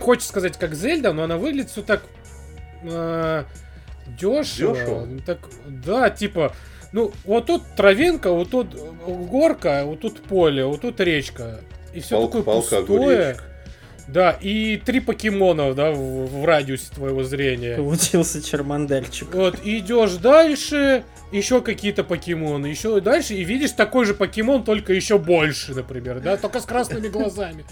хочется сказать, как Зельда, но она выглядит все так э, дешево. Дешево? Так, да, типа, ну, вот тут травинка, вот тут горка, вот тут поле, вот тут речка. И все такое палка, пустое. огуречек. Да, и три покемонов, да, в, в радиусе твоего зрения. Получился Чермандельчик. Вот, и идешь дальше, еще какие-то покемоны, еще дальше, и видишь такой же покемон, только еще больше, например, да, только с красными глазами.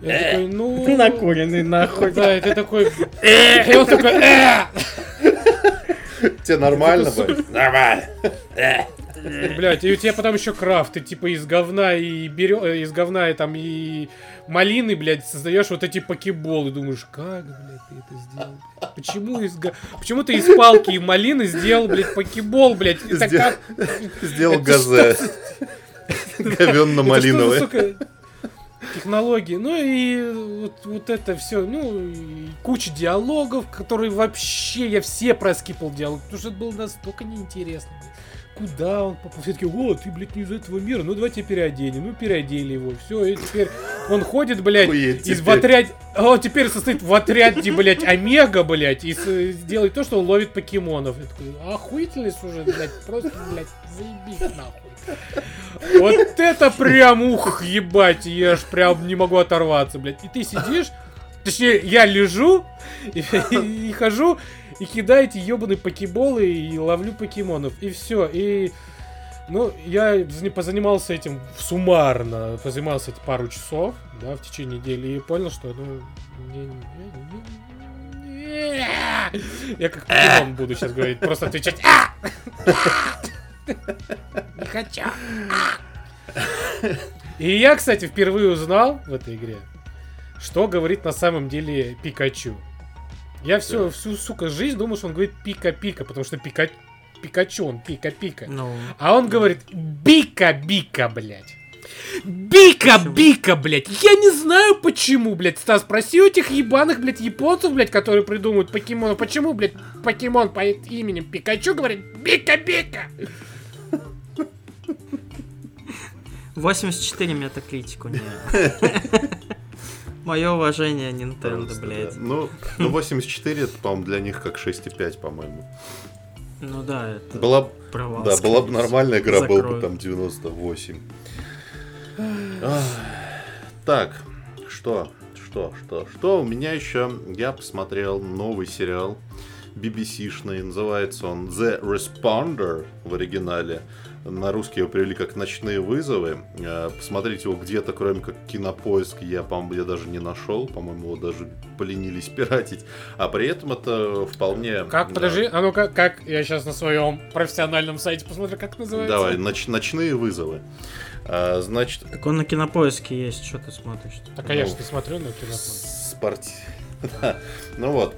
Я такой, ну... Накуренный нахуй. Да, и ты такой... И он такой... «Э!» Тебе нормально. Бать? Нормально. Блять, и у тебя потом еще крафт, ты типа из говна и берё... э, из говна и там и малины, блядь, создаешь вот эти покеболы. Думаешь, как, блядь, ты это сделал? блядь? Почему из Почему ты из палки и малины сделал, блядь, покебол, блядь? Сдел- как? Сделал газе. Говенно-малиновый. Технологии? Ну и вот, вот это все, ну куча диалогов, которые вообще я все проскипал диалог, потому что это было настолько неинтересно. блядь. Куда он попал? Все таки о, ты, блядь, не из этого мира, ну давайте переоденем. Ну переодели его, все, и теперь он ходит, блядь, Охуеть из в отряде... а Он теперь состоит в отряде, блядь, Омега, блядь, и с- делает то, что он ловит покемонов. Я такой, охуительный сюжет, блядь, просто, блядь, заебись нахуй. Вот это прям ух, ебать, я аж прям не могу оторваться, блядь. И ты сидишь, точнее, я лежу и, и- и хожу, и кидаю эти ебаные покеболы и ловлю покемонов. И все. И ну, я зани- позанимался этим суммарно, позанимался эти пару часов, да, в течение недели, и понял, что, ну, я как покемон буду сейчас говорить, просто отвечать «А!» Не хочу. И я, кстати, впервые узнал в этой игре, что говорит на самом деле Пикачу. Я все, всю, сука, жизнь думал, что он говорит пика-пика, потому что пика... Пикачу, он пика-пика. Ну, А он говорит бика-бика, блядь. Бика-бика, блядь. Я не знаю почему, блядь. Стас, спроси у этих ебаных, блядь, японцев, блядь, которые придумывают покемона. Почему, блядь, покемон по именем Пикачу говорит бика-бика? 84 метакритику, не. Мое уважение, Nintendo, Просто, блядь. да. Ну, ну, 84 это, по-моему, для них как 6,5, по-моему. Ну да, это Была, провал. да, была бы нормальная игра, был бы там 98. Ах. Так, что, что, что, что у меня еще? Я посмотрел новый сериал BBC-шный, называется он The Responder в оригинале. На русский его перевели как «Ночные вызовы». Э, Посмотреть его где-то, кроме как кинопоиск, я, по-моему, я даже не нашел. По-моему, его даже поленились пиратить. А при этом это вполне... Как, да, подожди, а ну как, я сейчас на своем профессиональном сайте посмотрю, как называется. Давай, ноч- «Ночные вызовы». А, значит, Так он на кинопоиске есть, что ты смотришь? Так а я Ну, смотрю на кинопоиск. спорти... Да. Ну вот,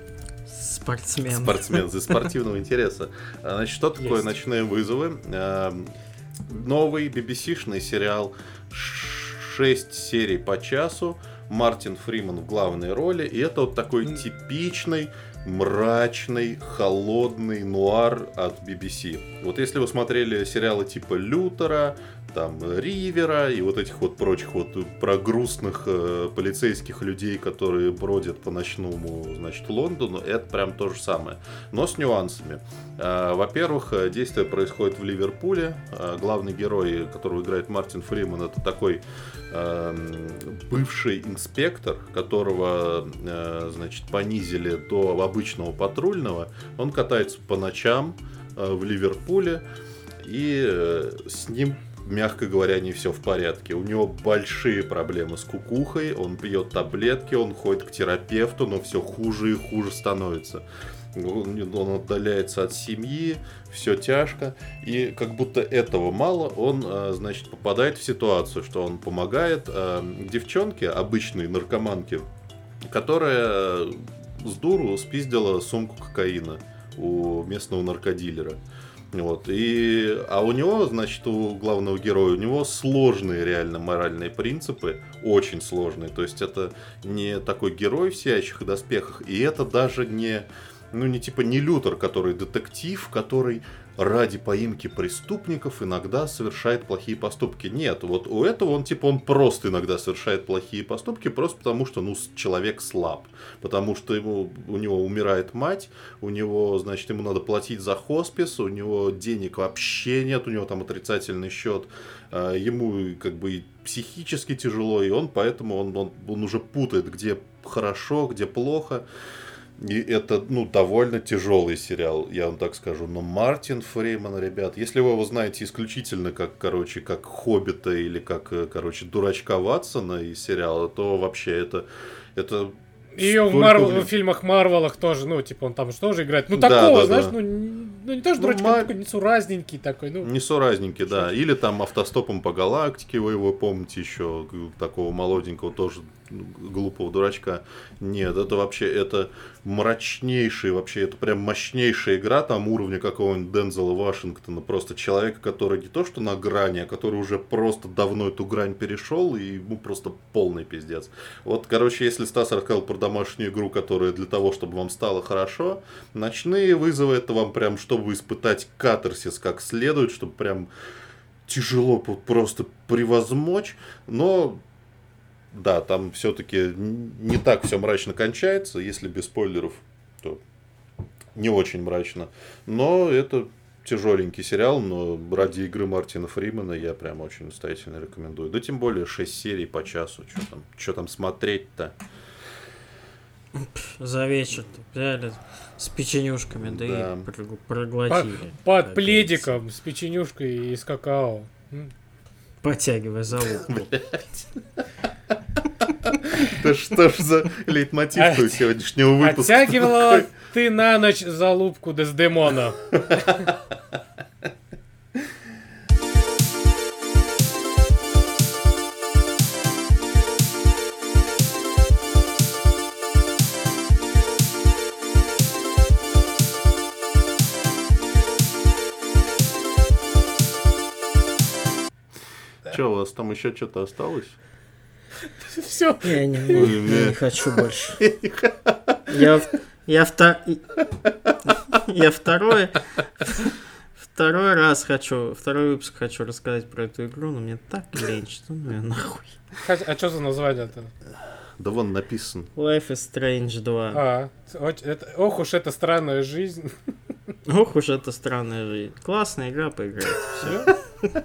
Спортсмен. спортсмен из спортивного интереса. А, Значит, что такое Есть. «Ночные вызовы»? Эм, Новый BBC-шный сериал. Шесть серий по часу. Мартин Фриман в главной роли. И это вот такой типичный мрачный, холодный нуар от BBC. Вот если вы смотрели сериалы типа Лютера, там Ривера и вот этих вот прочих вот про грустных э, полицейских людей, которые бродят по ночному, значит, Лондону, это прям то же самое, но с нюансами. Э, Во-первых, э, действие происходит в Ливерпуле. Э, Главный герой, которого играет Мартин Фриман, это такой эм, бывший инспектор, которого, э, значит, понизили до обычного патрульного. Он катается по ночам э, в Ливерпуле, и э, с ним мягко говоря, не все в порядке. У него большие проблемы с кукухой, он пьет таблетки, он ходит к терапевту, но все хуже и хуже становится. Он он отдаляется от семьи, все тяжко, и как будто этого мало, он, э, значит, попадает в ситуацию, что он помогает э, девчонке, обычной наркоманке, которая с дуру спиздила сумку кокаина у местного наркодилера. Вот, и, а у него, значит, у главного героя, у него сложные реально моральные принципы, очень сложные. То есть это не такой герой в сияющих доспехах, и это даже не, ну не типа не Лютер, который детектив, который ради поимки преступников иногда совершает плохие поступки. Нет, вот у этого он типа он просто иногда совершает плохие поступки, просто потому что ну человек слаб, потому что ему у него умирает мать, у него значит ему надо платить за хоспис, у него денег вообще нет, у него там отрицательный счет, а, ему как бы психически тяжело, и он поэтому он, он, он уже путает, где хорошо, где плохо. И это, ну, довольно тяжелый сериал, я вам так скажу. Но Мартин Фрейман, ребят, если вы его знаете исключительно как, короче, как Хоббита или как, э, короче, дурачка Ватсона из сериала, то вообще это, это ее в, Марвел, в фильмах Марвелах тоже, ну, типа, он там же играет? Ну, такого, да, да, знаешь, да. ну, не, ну, не то, что ну, дурачок, ма... такой несуразненький такой, ну. Несуразненький, да. Или там автостопом по галактике, вы его помните еще, такого молоденького, тоже глупого дурачка. Нет, это вообще, это мрачнейший, вообще, это прям мощнейшая игра там уровня какого-нибудь Дензела Вашингтона. Просто человека, который не то что на грани, а который уже просто давно эту грань перешел, и ему просто полный пиздец. Вот, короче, если Стас рассказал про домашнюю игру, которая для того, чтобы вам стало хорошо, ночные вызовы это вам прям, чтобы испытать катарсис как следует, чтобы прям тяжело просто превозмочь, но да, там все-таки не так все мрачно кончается, если без спойлеров, то не очень мрачно. Но это тяжеленький сериал, но ради игры Мартина Фримена я прям очень настоятельно рекомендую. Да тем более 6 серий по часу, что там, что там смотреть-то. За вечер взяли с печенюшками, да, да и проглотили. Под, под пледиком с печенюшкой и с какао. Подтягивая за Да что ж за лейтмотив у сегодняшнего выпуска? Оттягивала ты на ночь залупку Дездемона. Что, у вас там еще что-то осталось? Все. Я не, хочу больше. Я, я, втор... я второй, второй раз хочу, второй выпуск хочу рассказать про эту игру, но мне так лень, что ну я нахуй. А что за название-то? Да вон написан. Life is Strange 2. А, это, ох уж это странная жизнь. Ох уж это странная жизнь. Классная игра, поиграть. Все.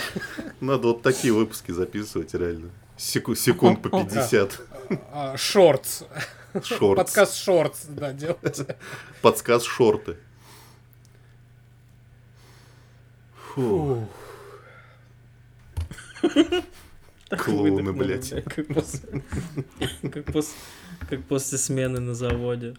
Надо вот такие выпуски записывать, реально. Секу- секунд по 50. А, шортс. Шортс. Подкаст шортс, да, делать. Подсказ шорты. Фу. Клоуны, блядь. Как после смены на заводе.